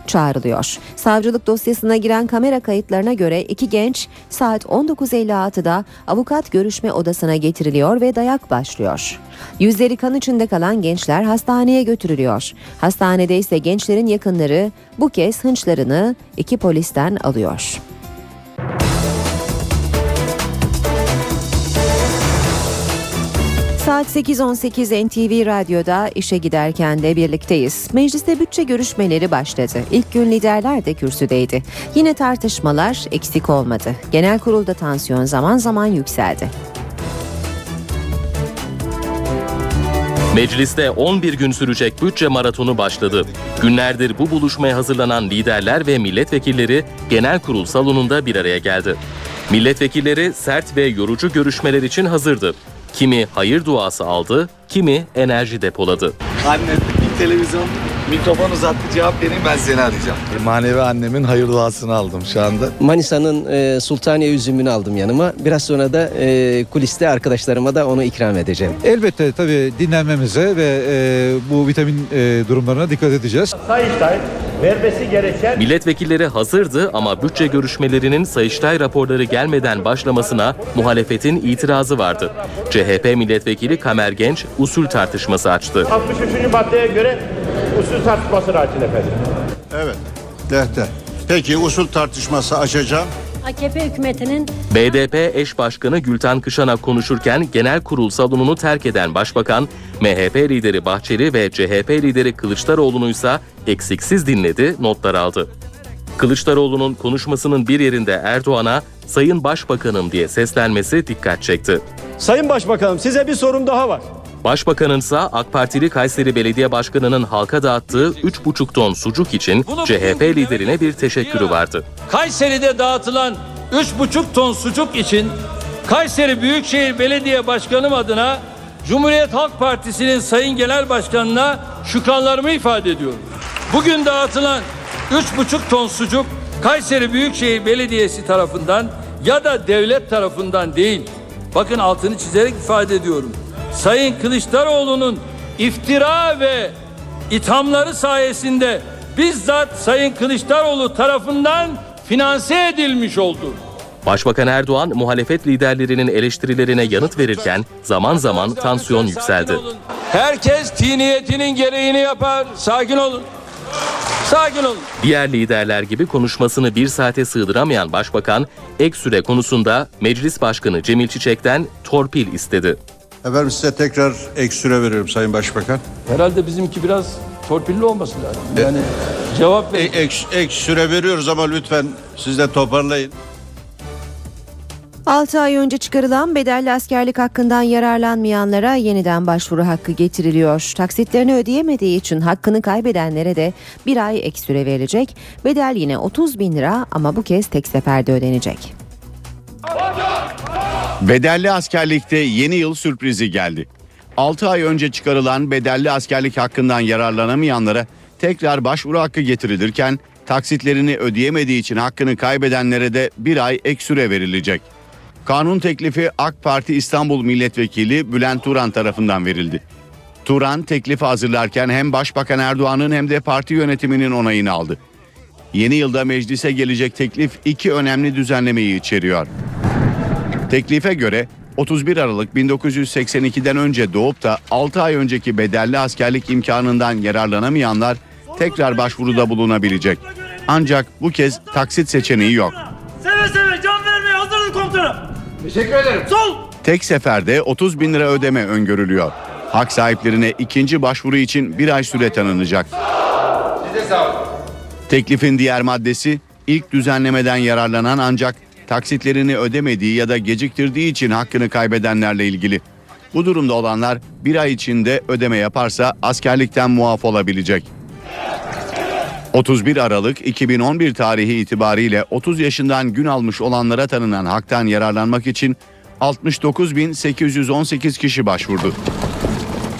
çağrılıyor. Savcılık dosyasına giren kamera kayıtlarına göre iki genç saat 19.56'da avukat görüşme odasına getiriliyor ve dayak başlıyor. Yüzleri kan içinde kalan gençler hastaneye götürülüyor. Hastanede ise gençlerin yakınları bu kez hınçlarını iki polisten alıyor. Saat 8.18 NTV Radyo'da işe giderken de birlikteyiz. Mecliste bütçe görüşmeleri başladı. İlk gün liderler de kürsüdeydi. Yine tartışmalar eksik olmadı. Genel kurulda tansiyon zaman zaman yükseldi. Mecliste 11 gün sürecek bütçe maratonu başladı. Günlerdir bu buluşmaya hazırlanan liderler ve milletvekilleri genel kurul salonunda bir araya geldi. Milletvekilleri sert ve yorucu görüşmeler için hazırdı. Kimi hayır duası aldı, kimi enerji depoladı. Anne bir televizyon mikrofon uzattı cevap vereyim ben seni arayacağım. Manevi annemin hayır duasını aldım şu anda. Manisa'nın e, Sultaniye üzümünü aldım yanıma. Biraz sonra da e, kuliste arkadaşlarıma da onu ikram edeceğim. Elbette tabii dinlenmemize ve e, bu vitamin e, durumlarına dikkat edeceğiz. Sayıştay vermesi gereken Milletvekilleri hazırdı ama bütçe görüşmelerinin Sayıştay raporları gelmeden başlamasına muhalefetin itirazı vardı. CHP milletvekili Kamer Genç usul tartışması açtı. 63. maddeye göre usul tartışmasını açın efendim. Evet. Dehte. Peki usul tartışması açacağım. AKP hükümetinin BDP eş başkanı Gülten Kışanak konuşurken genel kurul salonunu terk eden başbakan, MHP lideri Bahçeli ve CHP lideri Kılıçdaroğlu'nu ise eksiksiz dinledi, notlar aldı. Kılıçdaroğlu'nun konuşmasının bir yerinde Erdoğan'a "Sayın Başbakanım" diye seslenmesi dikkat çekti. Sayın Başbakanım size bir sorum daha var. Başbakanın ise AK Partili Kayseri Belediye Başkanı'nın halka dağıttığı 3,5 ton sucuk için CHP liderine bir teşekkürü vardı. Kayseri'de dağıtılan 3,5 ton sucuk için Kayseri Büyükşehir Belediye Başkanım adına Cumhuriyet Halk Partisi'nin Sayın Genel Başkanı'na şükranlarımı ifade ediyorum. Bugün dağıtılan 3,5 ton sucuk Kayseri Büyükşehir Belediyesi tarafından ya da devlet tarafından değil. Bakın altını çizerek ifade ediyorum. Sayın Kılıçdaroğlu'nun iftira ve ithamları sayesinde bizzat Sayın Kılıçdaroğlu tarafından finanse edilmiş oldu. Başbakan Erdoğan muhalefet liderlerinin eleştirilerine yanıt verirken zaman zaman tansiyon yükseldi. Herkes tiniyetinin gereğini yapar. Sakin olun. Sakin olun. Diğer liderler gibi konuşmasını bir saate sığdıramayan başbakan ek süre konusunda Meclis Başkanı Cemil Çiçek'ten torpil istedi. Efendim size tekrar ek süre veriyorum Sayın Başbakan. Herhalde bizimki biraz torpilli olması lazım. Yani cevap ver. E, ek, ek süre veriyoruz ama lütfen siz de toparlayın. 6 ay önce çıkarılan bedelli askerlik hakkından yararlanmayanlara yeniden başvuru hakkı getiriliyor. Taksitlerini ödeyemediği için hakkını kaybedenlere de bir ay ek süre verilecek. Bedel yine 30 bin lira ama bu kez tek seferde ödenecek. Bedelli askerlikte yeni yıl sürprizi geldi. 6 ay önce çıkarılan bedelli askerlik hakkından yararlanamayanlara tekrar başvuru hakkı getirilirken taksitlerini ödeyemediği için hakkını kaybedenlere de bir ay ek süre verilecek. Kanun teklifi AK Parti İstanbul Milletvekili Bülent Turan tarafından verildi. Turan teklifi hazırlarken hem Başbakan Erdoğan'ın hem de parti yönetiminin onayını aldı. Yeni yılda meclise gelecek teklif iki önemli düzenlemeyi içeriyor. Teklife göre 31 Aralık 1982'den önce doğup da 6 ay önceki bedelli askerlik imkanından yararlanamayanlar tekrar başvuruda bulunabilecek. Ancak bu kez taksit seçeneği yok. Seve seve can vermeye hazırız komutanım. Teşekkür ederim. Sol. Tek seferde 30 bin lira ödeme öngörülüyor. Hak sahiplerine ikinci başvuru için bir ay süre tanınacak. Size sağ olun. Teklifin diğer maddesi ilk düzenlemeden yararlanan ancak taksitlerini ödemediği ya da geciktirdiği için hakkını kaybedenlerle ilgili. Bu durumda olanlar bir ay içinde ödeme yaparsa askerlikten muaf olabilecek. 31 Aralık 2011 tarihi itibariyle 30 yaşından gün almış olanlara tanınan haktan yararlanmak için 69.818 kişi başvurdu.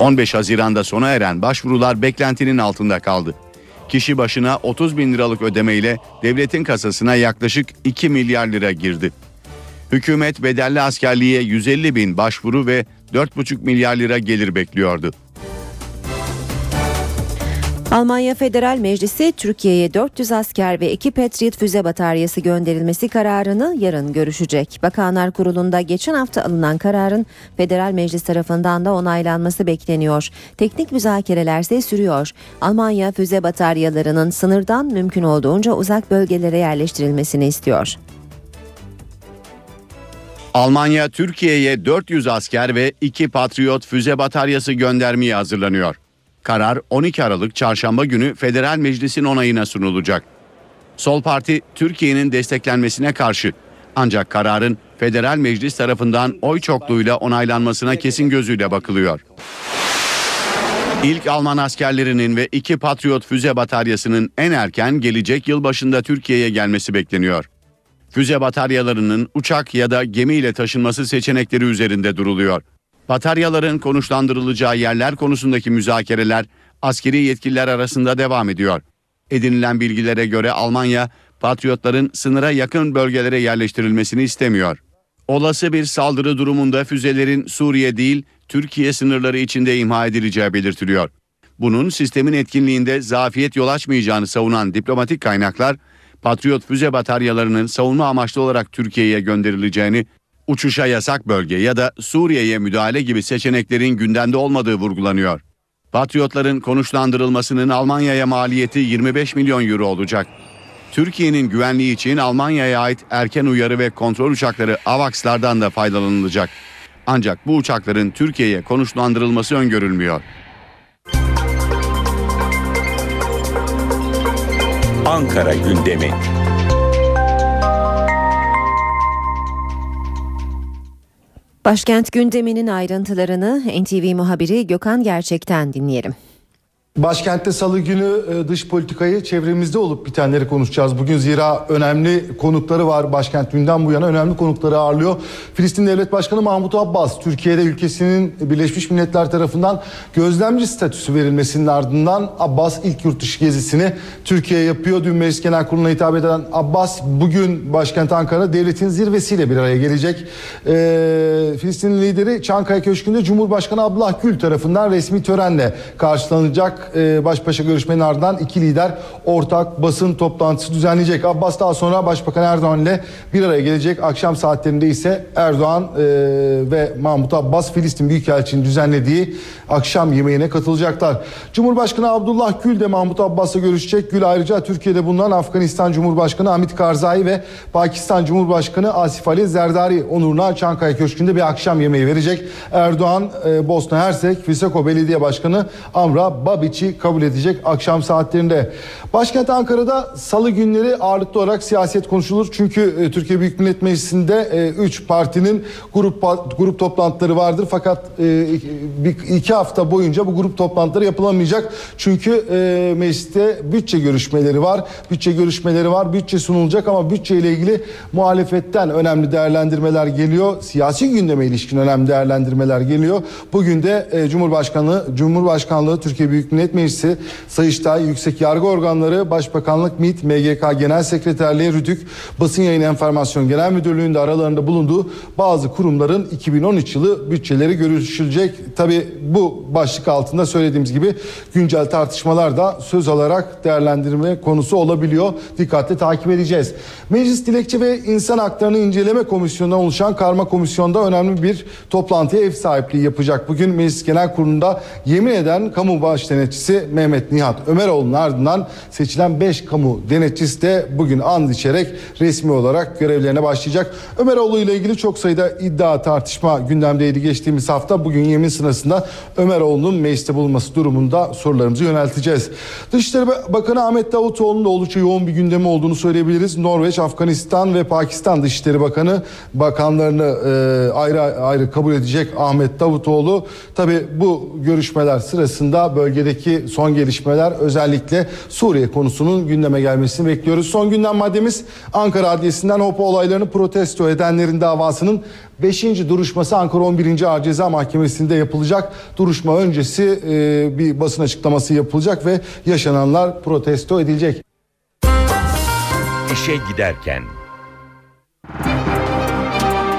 15 Haziran'da sona eren başvurular beklentinin altında kaldı. Kişi başına 30 bin liralık ödemeyle devletin kasasına yaklaşık 2 milyar lira girdi. Hükümet bedelli askerliğe 150 bin başvuru ve 4,5 milyar lira gelir bekliyordu. Almanya Federal Meclisi Türkiye'ye 400 asker ve 2 Patriot füze bataryası gönderilmesi kararını yarın görüşecek. Bakanlar Kurulu'nda geçen hafta alınan kararın Federal Meclis tarafından da onaylanması bekleniyor. Teknik müzakereler ise sürüyor. Almanya füze bataryalarının sınırdan mümkün olduğunca uzak bölgelere yerleştirilmesini istiyor. Almanya Türkiye'ye 400 asker ve 2 Patriot füze bataryası göndermeye hazırlanıyor. Karar 12 Aralık Çarşamba günü Federal Meclis'in onayına sunulacak. Sol Parti Türkiye'nin desteklenmesine karşı ancak kararın Federal Meclis tarafından oy çokluğuyla onaylanmasına kesin gözüyle bakılıyor. İlk Alman askerlerinin ve iki Patriot füze bataryasının en erken gelecek yıl başında Türkiye'ye gelmesi bekleniyor. Füze bataryalarının uçak ya da gemiyle taşınması seçenekleri üzerinde duruluyor. Bataryaların konuşlandırılacağı yerler konusundaki müzakereler askeri yetkililer arasında devam ediyor. Edinilen bilgilere göre Almanya, Patriotların sınıra yakın bölgelere yerleştirilmesini istemiyor. Olası bir saldırı durumunda füzelerin Suriye değil, Türkiye sınırları içinde imha edileceği belirtiliyor. Bunun sistemin etkinliğinde zafiyet yol açmayacağını savunan diplomatik kaynaklar, Patriot füze bataryalarının savunma amaçlı olarak Türkiye'ye gönderileceğini, uçuşa yasak bölge ya da Suriye'ye müdahale gibi seçeneklerin gündemde olmadığı vurgulanıyor. Patriotların konuşlandırılmasının Almanya'ya maliyeti 25 milyon euro olacak. Türkiye'nin güvenliği için Almanya'ya ait erken uyarı ve kontrol uçakları AVAX'lardan da faydalanılacak. Ancak bu uçakların Türkiye'ye konuşlandırılması öngörülmüyor. Ankara gündemi. Başkent gündeminin ayrıntılarını NTV muhabiri Gökhan Gerçek'ten dinleyelim. Başkentte salı günü e, dış politikayı çevremizde olup bitenleri konuşacağız. Bugün zira önemli konukları var. Başkent günden bu yana önemli konukları ağırlıyor. Filistin Devlet Başkanı Mahmut Abbas, Türkiye'de ülkesinin Birleşmiş Milletler tarafından gözlemci statüsü verilmesinin ardından Abbas ilk yurt dışı gezisini Türkiye'ye yapıyor. Dün Meclis Genel Kurulu'na hitap eden Abbas bugün başkent Ankara devletin zirvesiyle bir araya gelecek. Ee, Filistin lideri Çankaya Köşkü'nde Cumhurbaşkanı Abdullah Gül tarafından resmi törenle karşılanacak. Ortak e, baş başa görüşmenin ardından iki lider ortak basın toplantısı düzenleyecek. Abbas daha sonra Başbakan Erdoğan ile bir araya gelecek. Akşam saatlerinde ise Erdoğan e, ve Mahmut Abbas Filistin Büyükelçiliğinin düzenlediği akşam yemeğine katılacaklar. Cumhurbaşkanı Abdullah Gül de Mahmut Abbas'la görüşecek. Gül ayrıca Türkiye'de bulunan Afganistan Cumhurbaşkanı Hamit Karzai ve Pakistan Cumhurbaşkanı Asif Ali Zerdari onuruna Çankaya Köşkü'nde bir akşam yemeği verecek. Erdoğan e, Bosna Hersek Fiseko Belediye Başkanı Amra Babiç'i kabul edecek akşam saatlerinde. Başkent Ankara'da salı günleri ağırlıklı olarak siyaset konuşulur. Çünkü e, Türkiye Büyük Millet Meclisi'nde 3 e, partinin grup grup toplantıları vardır. Fakat e, bir, iki hafta boyunca bu grup toplantıları yapılamayacak. Çünkü e, mecliste bütçe görüşmeleri var. Bütçe görüşmeleri var. Bütçe sunulacak ama bütçe ile ilgili muhalefetten önemli değerlendirmeler geliyor. Siyasi gündeme ilişkin önemli değerlendirmeler geliyor. Bugün de e, Cumhurbaşkanlığı, Cumhurbaşkanlığı Türkiye Büyük Millet Meclisi, Sayıştay, Yüksek Yargı Organları, Başbakanlık, MİT, MGK Genel Sekreterliği, RÜTÜK, Basın Yayın Enformasyon Genel Müdürlüğü'nde aralarında bulunduğu bazı kurumların 2013 yılı bütçeleri görüşülecek. Tabi bu başlık altında söylediğimiz gibi güncel tartışmalar da söz alarak değerlendirme konusu olabiliyor. Dikkatle takip edeceğiz. Meclis Dilekçe ve İnsan Haklarını İnceleme Komisyonu'ndan oluşan karma komisyonda önemli bir toplantıya ev sahipliği yapacak. Bugün Meclis Genel Kurulu'nda yemin eden kamu baş denetçisi Mehmet Nihat Ömeroğlu'nun ardından seçilen 5 kamu denetçisi de bugün and içerek resmi olarak görevlerine başlayacak. Ömeroğlu ile ilgili çok sayıda iddia tartışma gündemdeydi geçtiğimiz hafta. Bugün yemin sırasında Ömeroğlu'nun mecliste bulunması durumunda sorularımızı yönelteceğiz. Dışişleri Bakanı Ahmet Davutoğlu'nun da oldukça yoğun bir gündemi olduğunu söyleyebiliriz. Norveç, Afganistan ve Pakistan Dışişleri Bakanı bakanlarını e, ayrı ayrı kabul edecek Ahmet Davutoğlu. Tabi bu görüşmeler sırasında bölgedeki son gelişmeler özellikle Suriye konusunun gündeme gelmesini bekliyoruz. Son gündem maddemiz Ankara Adliyesi'nden Hopa olaylarını protesto edenlerin davasının 5. duruşması Ankara 11. Ağır Ceza Mahkemesi'nde yapılacak. Duruşma öncesi e, bir basın açıklaması yapılacak ve yaşananlar protesto edilecek. İşe giderken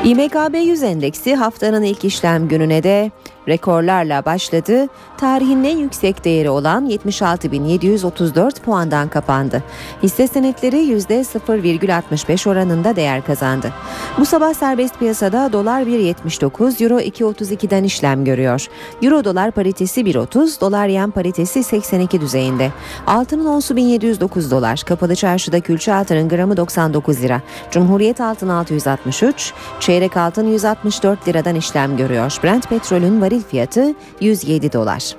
İMKB 100 endeksi haftanın ilk işlem gününe de rekorlarla başladı. Tarihin en yüksek değeri olan 76.734 puandan kapandı. Hisse senetleri %0,65 oranında değer kazandı. Bu sabah serbest piyasada dolar 1.79, euro 2.32'den işlem görüyor. Euro dolar paritesi 1.30, dolar yen paritesi 82 düzeyinde. Altının onsu 1709 dolar. Kapalı çarşıda külçe altının gramı 99 lira. Cumhuriyet altın 663, çeyrek altın 164 liradan işlem görüyor. Brent petrolün varil fiyatı 107 dolar.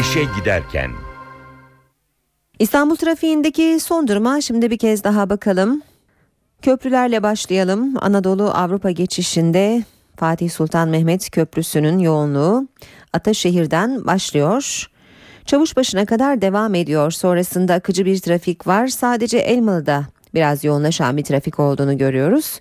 İşe giderken İstanbul trafiğindeki son duruma şimdi bir kez daha bakalım. Köprülerle başlayalım. Anadolu Avrupa geçişinde Fatih Sultan Mehmet Köprüsü'nün yoğunluğu Ataşehir'den başlıyor. Çavuşbaşı'na kadar devam ediyor. Sonrasında akıcı bir trafik var. Sadece Elmalı'da biraz yoğunlaşan bir trafik olduğunu görüyoruz.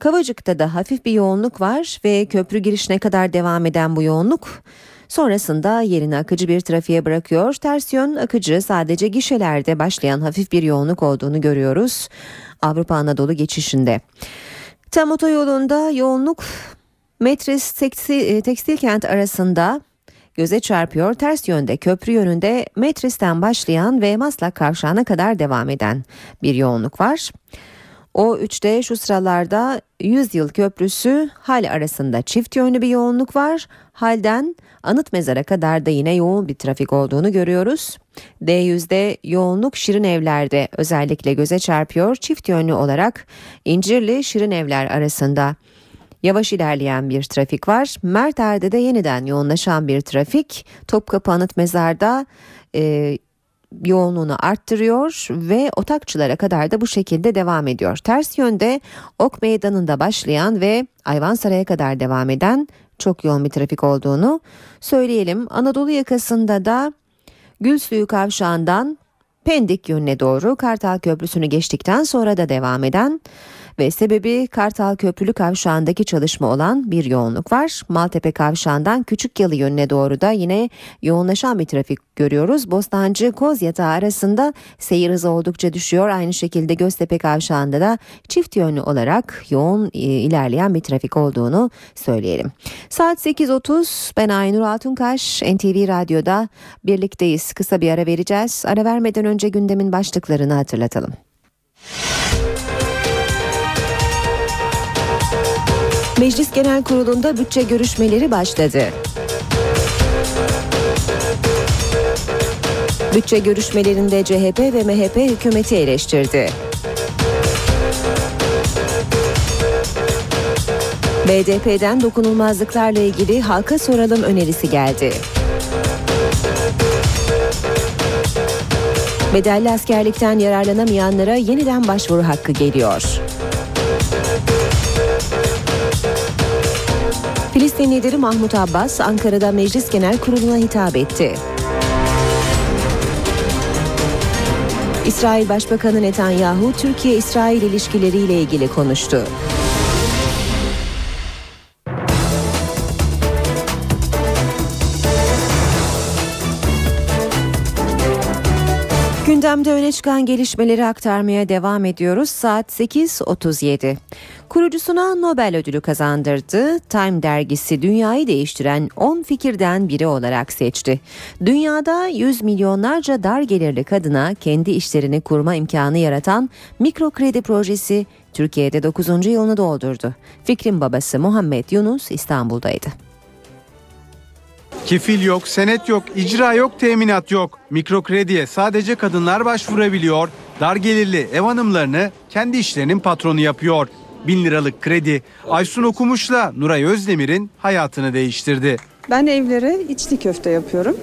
Kavacık'ta da hafif bir yoğunluk var ve köprü girişine kadar devam eden bu yoğunluk sonrasında yerini akıcı bir trafiğe bırakıyor. Ters yön akıcı sadece gişelerde başlayan hafif bir yoğunluk olduğunu görüyoruz. Avrupa Anadolu geçişinde. Tam otoyolunda yoğunluk Metris tekstil, tekstil kent arasında göze çarpıyor. Ters yönde köprü yönünde Metris'ten başlayan ve Maslak kavşağına kadar devam eden bir yoğunluk var. O 3'te şu sıralarda 100 yıl köprüsü hal arasında çift yönlü bir yoğunluk var. Halden anıt mezara kadar da yine yoğun bir trafik olduğunu görüyoruz. D100'de yoğunluk Şirin Evler'de özellikle göze çarpıyor. Çift yönlü olarak İncirli Şirin Evler arasında yavaş ilerleyen bir trafik var. Merter'de de yeniden yoğunlaşan bir trafik. Topkapı Anıt Mezar'da e, yoğunluğunu arttırıyor ve otakçılara kadar da bu şekilde devam ediyor. Ters yönde Ok Meydanı'nda başlayan ve Ayvansaray'a kadar devam eden çok yoğun bir trafik olduğunu söyleyelim. Anadolu yakasında da Gülsuyu Kavşağı'ndan Pendik yönüne doğru Kartal Köprüsü'nü geçtikten sonra da devam eden ve sebebi Kartal Köprülü Kavşağı'ndaki çalışma olan bir yoğunluk var. Maltepe Kavşağı'ndan Küçük Yalı yönüne doğru da yine yoğunlaşan bir trafik görüyoruz. Bostancı Kozyatağı arasında seyir hızı oldukça düşüyor. Aynı şekilde Göztepe Kavşağı'nda da çift yönlü olarak yoğun e, ilerleyen bir trafik olduğunu söyleyelim. Saat 8.30 ben Aynur Altunkaş NTV Radyo'da birlikteyiz. Kısa bir ara vereceğiz. Ara vermeden önce gündemin başlıklarını hatırlatalım. Meclis Genel Kurulu'nda bütçe görüşmeleri başladı. Bütçe görüşmelerinde CHP ve MHP hükümeti eleştirdi. BDP'den dokunulmazlıklarla ilgili halka soralım önerisi geldi. Bedelli askerlikten yararlanamayanlara yeniden başvuru hakkı geliyor. Filistin lideri Mahmut Abbas Ankara'da Meclis Genel Kurulu'na hitap etti. İsrail Başbakanı Netanyahu Türkiye-İsrail ilişkileriyle ilgili konuştu. Gündemde öne çıkan gelişmeleri aktarmaya devam ediyoruz. Saat 8.37. Kurucusuna Nobel ödülü kazandırdı. Time dergisi dünyayı değiştiren 10 fikirden biri olarak seçti. Dünyada 100 milyonlarca dar gelirli kadına kendi işlerini kurma imkanı yaratan mikro kredi projesi Türkiye'de 9. yılını doldurdu. Fikrin babası Muhammed Yunus İstanbul'daydı. Kefil yok, senet yok, icra yok, teminat yok. Mikro krediye sadece kadınlar başvurabiliyor. Dar gelirli ev hanımlarını kendi işlerinin patronu yapıyor. 1000 liralık kredi Aysun Okumuş'la Nuray Özdemir'in hayatını değiştirdi. Ben evlere içli köfte yapıyorum.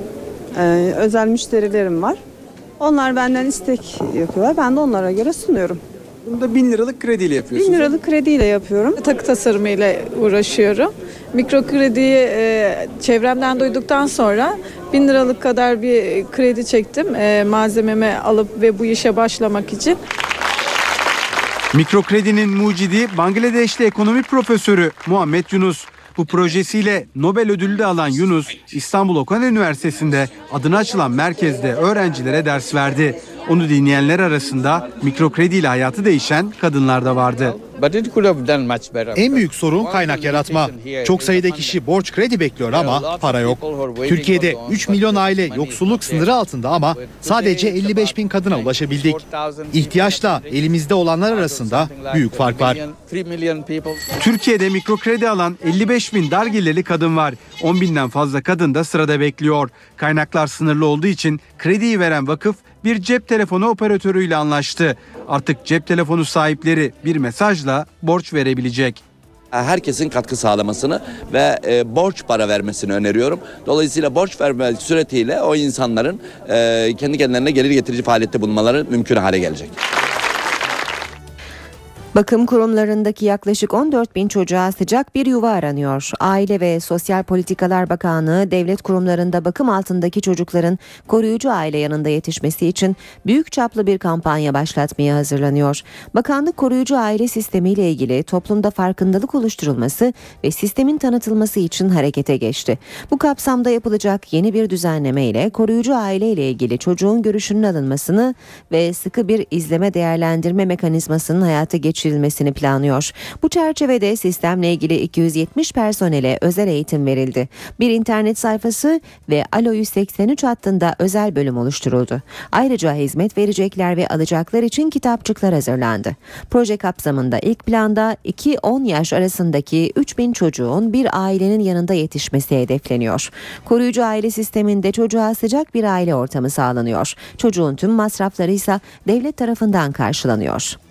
Ee, özel müşterilerim var. Onlar benden istek yapıyorlar. Ben de onlara göre sunuyorum. Bunu da 1000 liralık krediyle yapıyorsunuz. 1000 liralık krediyle yapıyorum. Takı tasarımıyla uğraşıyorum. Mikro krediyi e, çevremden duyduktan sonra 1000 liralık kadar bir kredi çektim. E, malzememi alıp ve bu işe başlamak için. Mikro kredinin mucidi Bangladeşli ekonomi profesörü Muhammed Yunus. Bu projesiyle Nobel ödülü de alan Yunus, İstanbul Okan Üniversitesi'nde adına açılan merkezde öğrencilere ders verdi. Onu dinleyenler arasında mikro krediyle hayatı değişen kadınlar da vardı. En büyük sorun kaynak yaratma. Çok sayıda kişi borç kredi bekliyor ama para yok. Türkiye'de 3 milyon aile yoksulluk sınırı altında ama sadece 55 bin kadına ulaşabildik. İhtiyaçla elimizde olanlar arasında büyük fark var. Türkiye'de mikro kredi alan 55 bin dar gelirli kadın var. 10 binden fazla kadın da sırada bekliyor. Kaynaklar sınırlı olduğu için krediyi veren vakıf bir cep telefonu operatörüyle anlaştı. Artık cep telefonu sahipleri bir mesajla borç verebilecek. Herkesin katkı sağlamasını ve e, borç para vermesini öneriyorum. Dolayısıyla borç verme suretiyle o insanların e, kendi kendilerine gelir getirici faaliyette bulunmaları mümkün hale gelecek. Bakım kurumlarındaki yaklaşık 14 bin çocuğa sıcak bir yuva aranıyor. Aile ve Sosyal Politikalar Bakanlığı devlet kurumlarında bakım altındaki çocukların koruyucu aile yanında yetişmesi için büyük çaplı bir kampanya başlatmaya hazırlanıyor. Bakanlık koruyucu aile sistemi ile ilgili toplumda farkındalık oluşturulması ve sistemin tanıtılması için harekete geçti. Bu kapsamda yapılacak yeni bir düzenleme ile koruyucu aile ile ilgili çocuğun görüşünün alınmasını ve sıkı bir izleme değerlendirme mekanizmasının hayata geçirilmesini planlıyor. Bu çerçevede sistemle ilgili 270 personele özel eğitim verildi. Bir internet sayfası ve Alo 183 hattında özel bölüm oluşturuldu. Ayrıca hizmet verecekler ve alacaklar için kitapçıklar hazırlandı. Proje kapsamında ilk planda 2-10 yaş arasındaki 3000 çocuğun bir ailenin yanında yetişmesi hedefleniyor. Koruyucu aile sisteminde çocuğa sıcak bir aile ortamı sağlanıyor. Çocuğun tüm masrafları ise devlet tarafından karşılanıyor.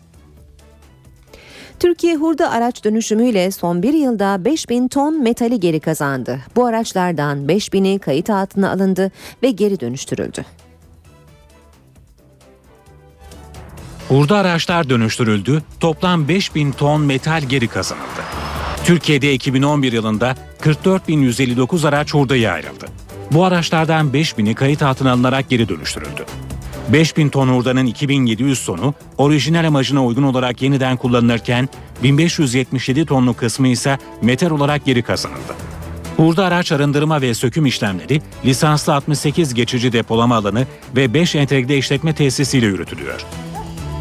Türkiye hurda araç dönüşümüyle son bir yılda 5000 ton metali geri kazandı. Bu araçlardan 5000'i kayıt altına alındı ve geri dönüştürüldü. Hurda araçlar dönüştürüldü, toplam 5000 ton metal geri kazanıldı. Türkiye'de 2011 yılında 44.159 araç hurdaya ayrıldı. Bu araçlardan 5000'i kayıt altına alınarak geri dönüştürüldü. 5000 ton hurdanın 2700 tonu orijinal amacına uygun olarak yeniden kullanılırken 1577 tonluk kısmı ise metal olarak geri kazanıldı. Hurda araç arındırma ve söküm işlemleri lisanslı 68 geçici depolama alanı ve 5 entegre işletme tesisiyle yürütülüyor.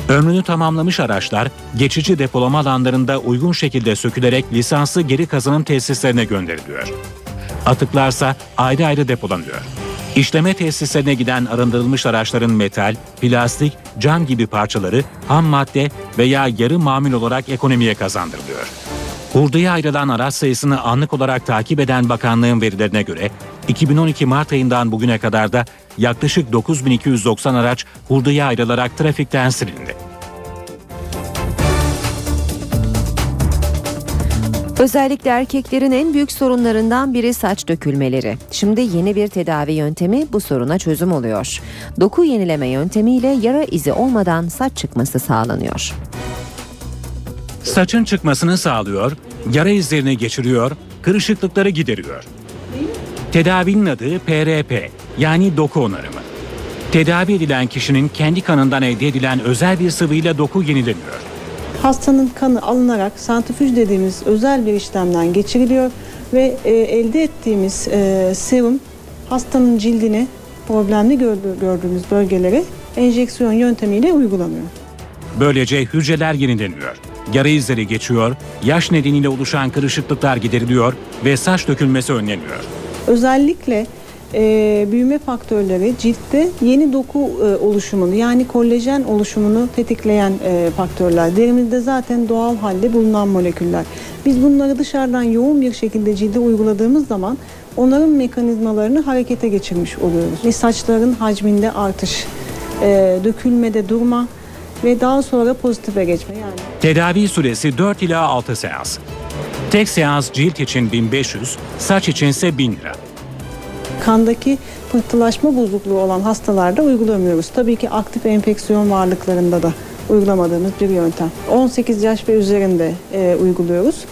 Ömrünü tamamlamış araçlar geçici depolama alanlarında uygun şekilde sökülerek lisanslı geri kazanım tesislerine gönderiliyor. Atıklarsa ayrı ayrı depolanıyor. İşleme tesislerine giden arındırılmış araçların metal, plastik, cam gibi parçaları ham madde veya yarı mamul olarak ekonomiye kazandırılıyor. Hurdaya ayrılan araç sayısını anlık olarak takip eden bakanlığın verilerine göre 2012 Mart ayından bugüne kadar da yaklaşık 9290 araç hurdaya ayrılarak trafikten silindi. Özellikle erkeklerin en büyük sorunlarından biri saç dökülmeleri. Şimdi yeni bir tedavi yöntemi bu soruna çözüm oluyor. Doku yenileme yöntemiyle yara izi olmadan saç çıkması sağlanıyor. Saçın çıkmasını sağlıyor, yara izlerini geçiriyor, kırışıklıkları gideriyor. Tedavinin adı PRP yani doku onarımı. Tedavi edilen kişinin kendi kanından elde edilen özel bir sıvıyla doku yenileniyor. Hastanın kanı alınarak santrifüj dediğimiz özel bir işlemden geçiriliyor ve e, elde ettiğimiz e, serum hastanın cildine problemli gördüğü, gördüğümüz bölgelere enjeksiyon yöntemiyle uygulanıyor. Böylece hücreler yenileniyor. Yara izleri geçiyor, yaş nedeniyle oluşan kırışıklıklar gideriliyor ve saç dökülmesi önleniyor. Özellikle e, büyüme faktörleri ciltte yeni doku e, oluşumunu yani kollajen oluşumunu tetikleyen e, faktörler. Derimizde zaten doğal halde bulunan moleküller. Biz bunları dışarıdan yoğun bir şekilde cilde uyguladığımız zaman onların mekanizmalarını harekete geçirmiş oluyoruz. Ve saçların hacminde artış, e, dökülmede durma ve daha sonra pozitife geçme yani. Tedavi süresi 4 ila 6 seans. Tek seans cilt için 1500, saç içinse 1000 lira. Kandaki pıhtılaşma bozukluğu olan hastalarda uygulamıyoruz. Tabii ki aktif enfeksiyon varlıklarında da uygulamadığımız bir yöntem. 18 yaş ve üzerinde e, uyguluyoruz.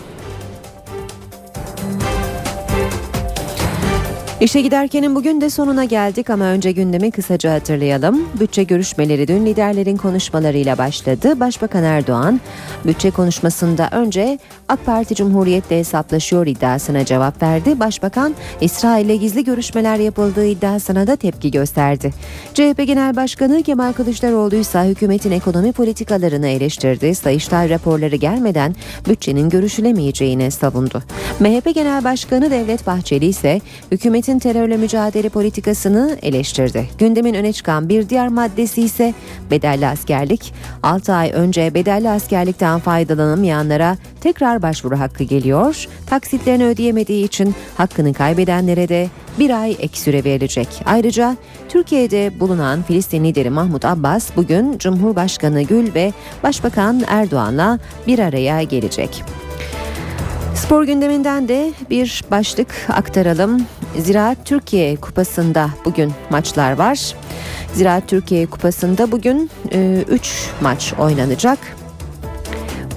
İşe giderkenin bugün de sonuna geldik ama önce gündemi kısaca hatırlayalım. Bütçe görüşmeleri dün liderlerin konuşmalarıyla başladı. Başbakan Erdoğan bütçe konuşmasında önce AK Parti Cumhuriyet'le hesaplaşıyor iddiasına cevap verdi. Başbakan İsrail'le gizli görüşmeler yapıldığı iddiasına da tepki gösterdi. CHP Genel Başkanı Kemal Kılıçdaroğlu ise hükümetin ekonomi politikalarını eleştirdi. Sayıştay raporları gelmeden bütçenin görüşülemeyeceğini savundu. MHP Genel Başkanı Devlet Bahçeli ise hükümetin terörle mücadele politikasını eleştirdi. Gündemin öne çıkan bir diğer maddesi ise bedelli askerlik. 6 ay önce bedelli askerlikten faydalanamayanlara tekrar başvuru hakkı geliyor. Taksitlerini ödeyemediği için hakkını kaybedenlere de bir ay ek süre verilecek. Ayrıca Türkiye'de bulunan Filistin lideri Mahmut Abbas bugün Cumhurbaşkanı Gül ve Başbakan Erdoğan'la bir araya gelecek. Spor gündeminden de bir başlık aktaralım. Ziraat Türkiye Kupası'nda bugün maçlar var. Ziraat Türkiye Kupası'nda bugün 3 maç oynanacak.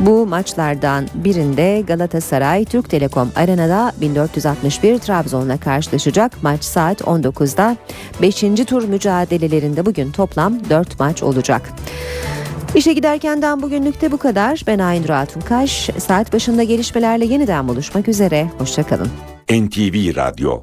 Bu maçlardan birinde Galatasaray Türk Telekom Arena'da 1461 Trabzon'la karşılaşacak. Maç saat 19'da. 5. tur mücadelelerinde bugün toplam 4 maç olacak. İşe giderkenden bugünlükte bu kadar. Ben Aynur Altunkaş. Saat başında gelişmelerle yeniden buluşmak üzere. Hoşçakalın. NTV Radyo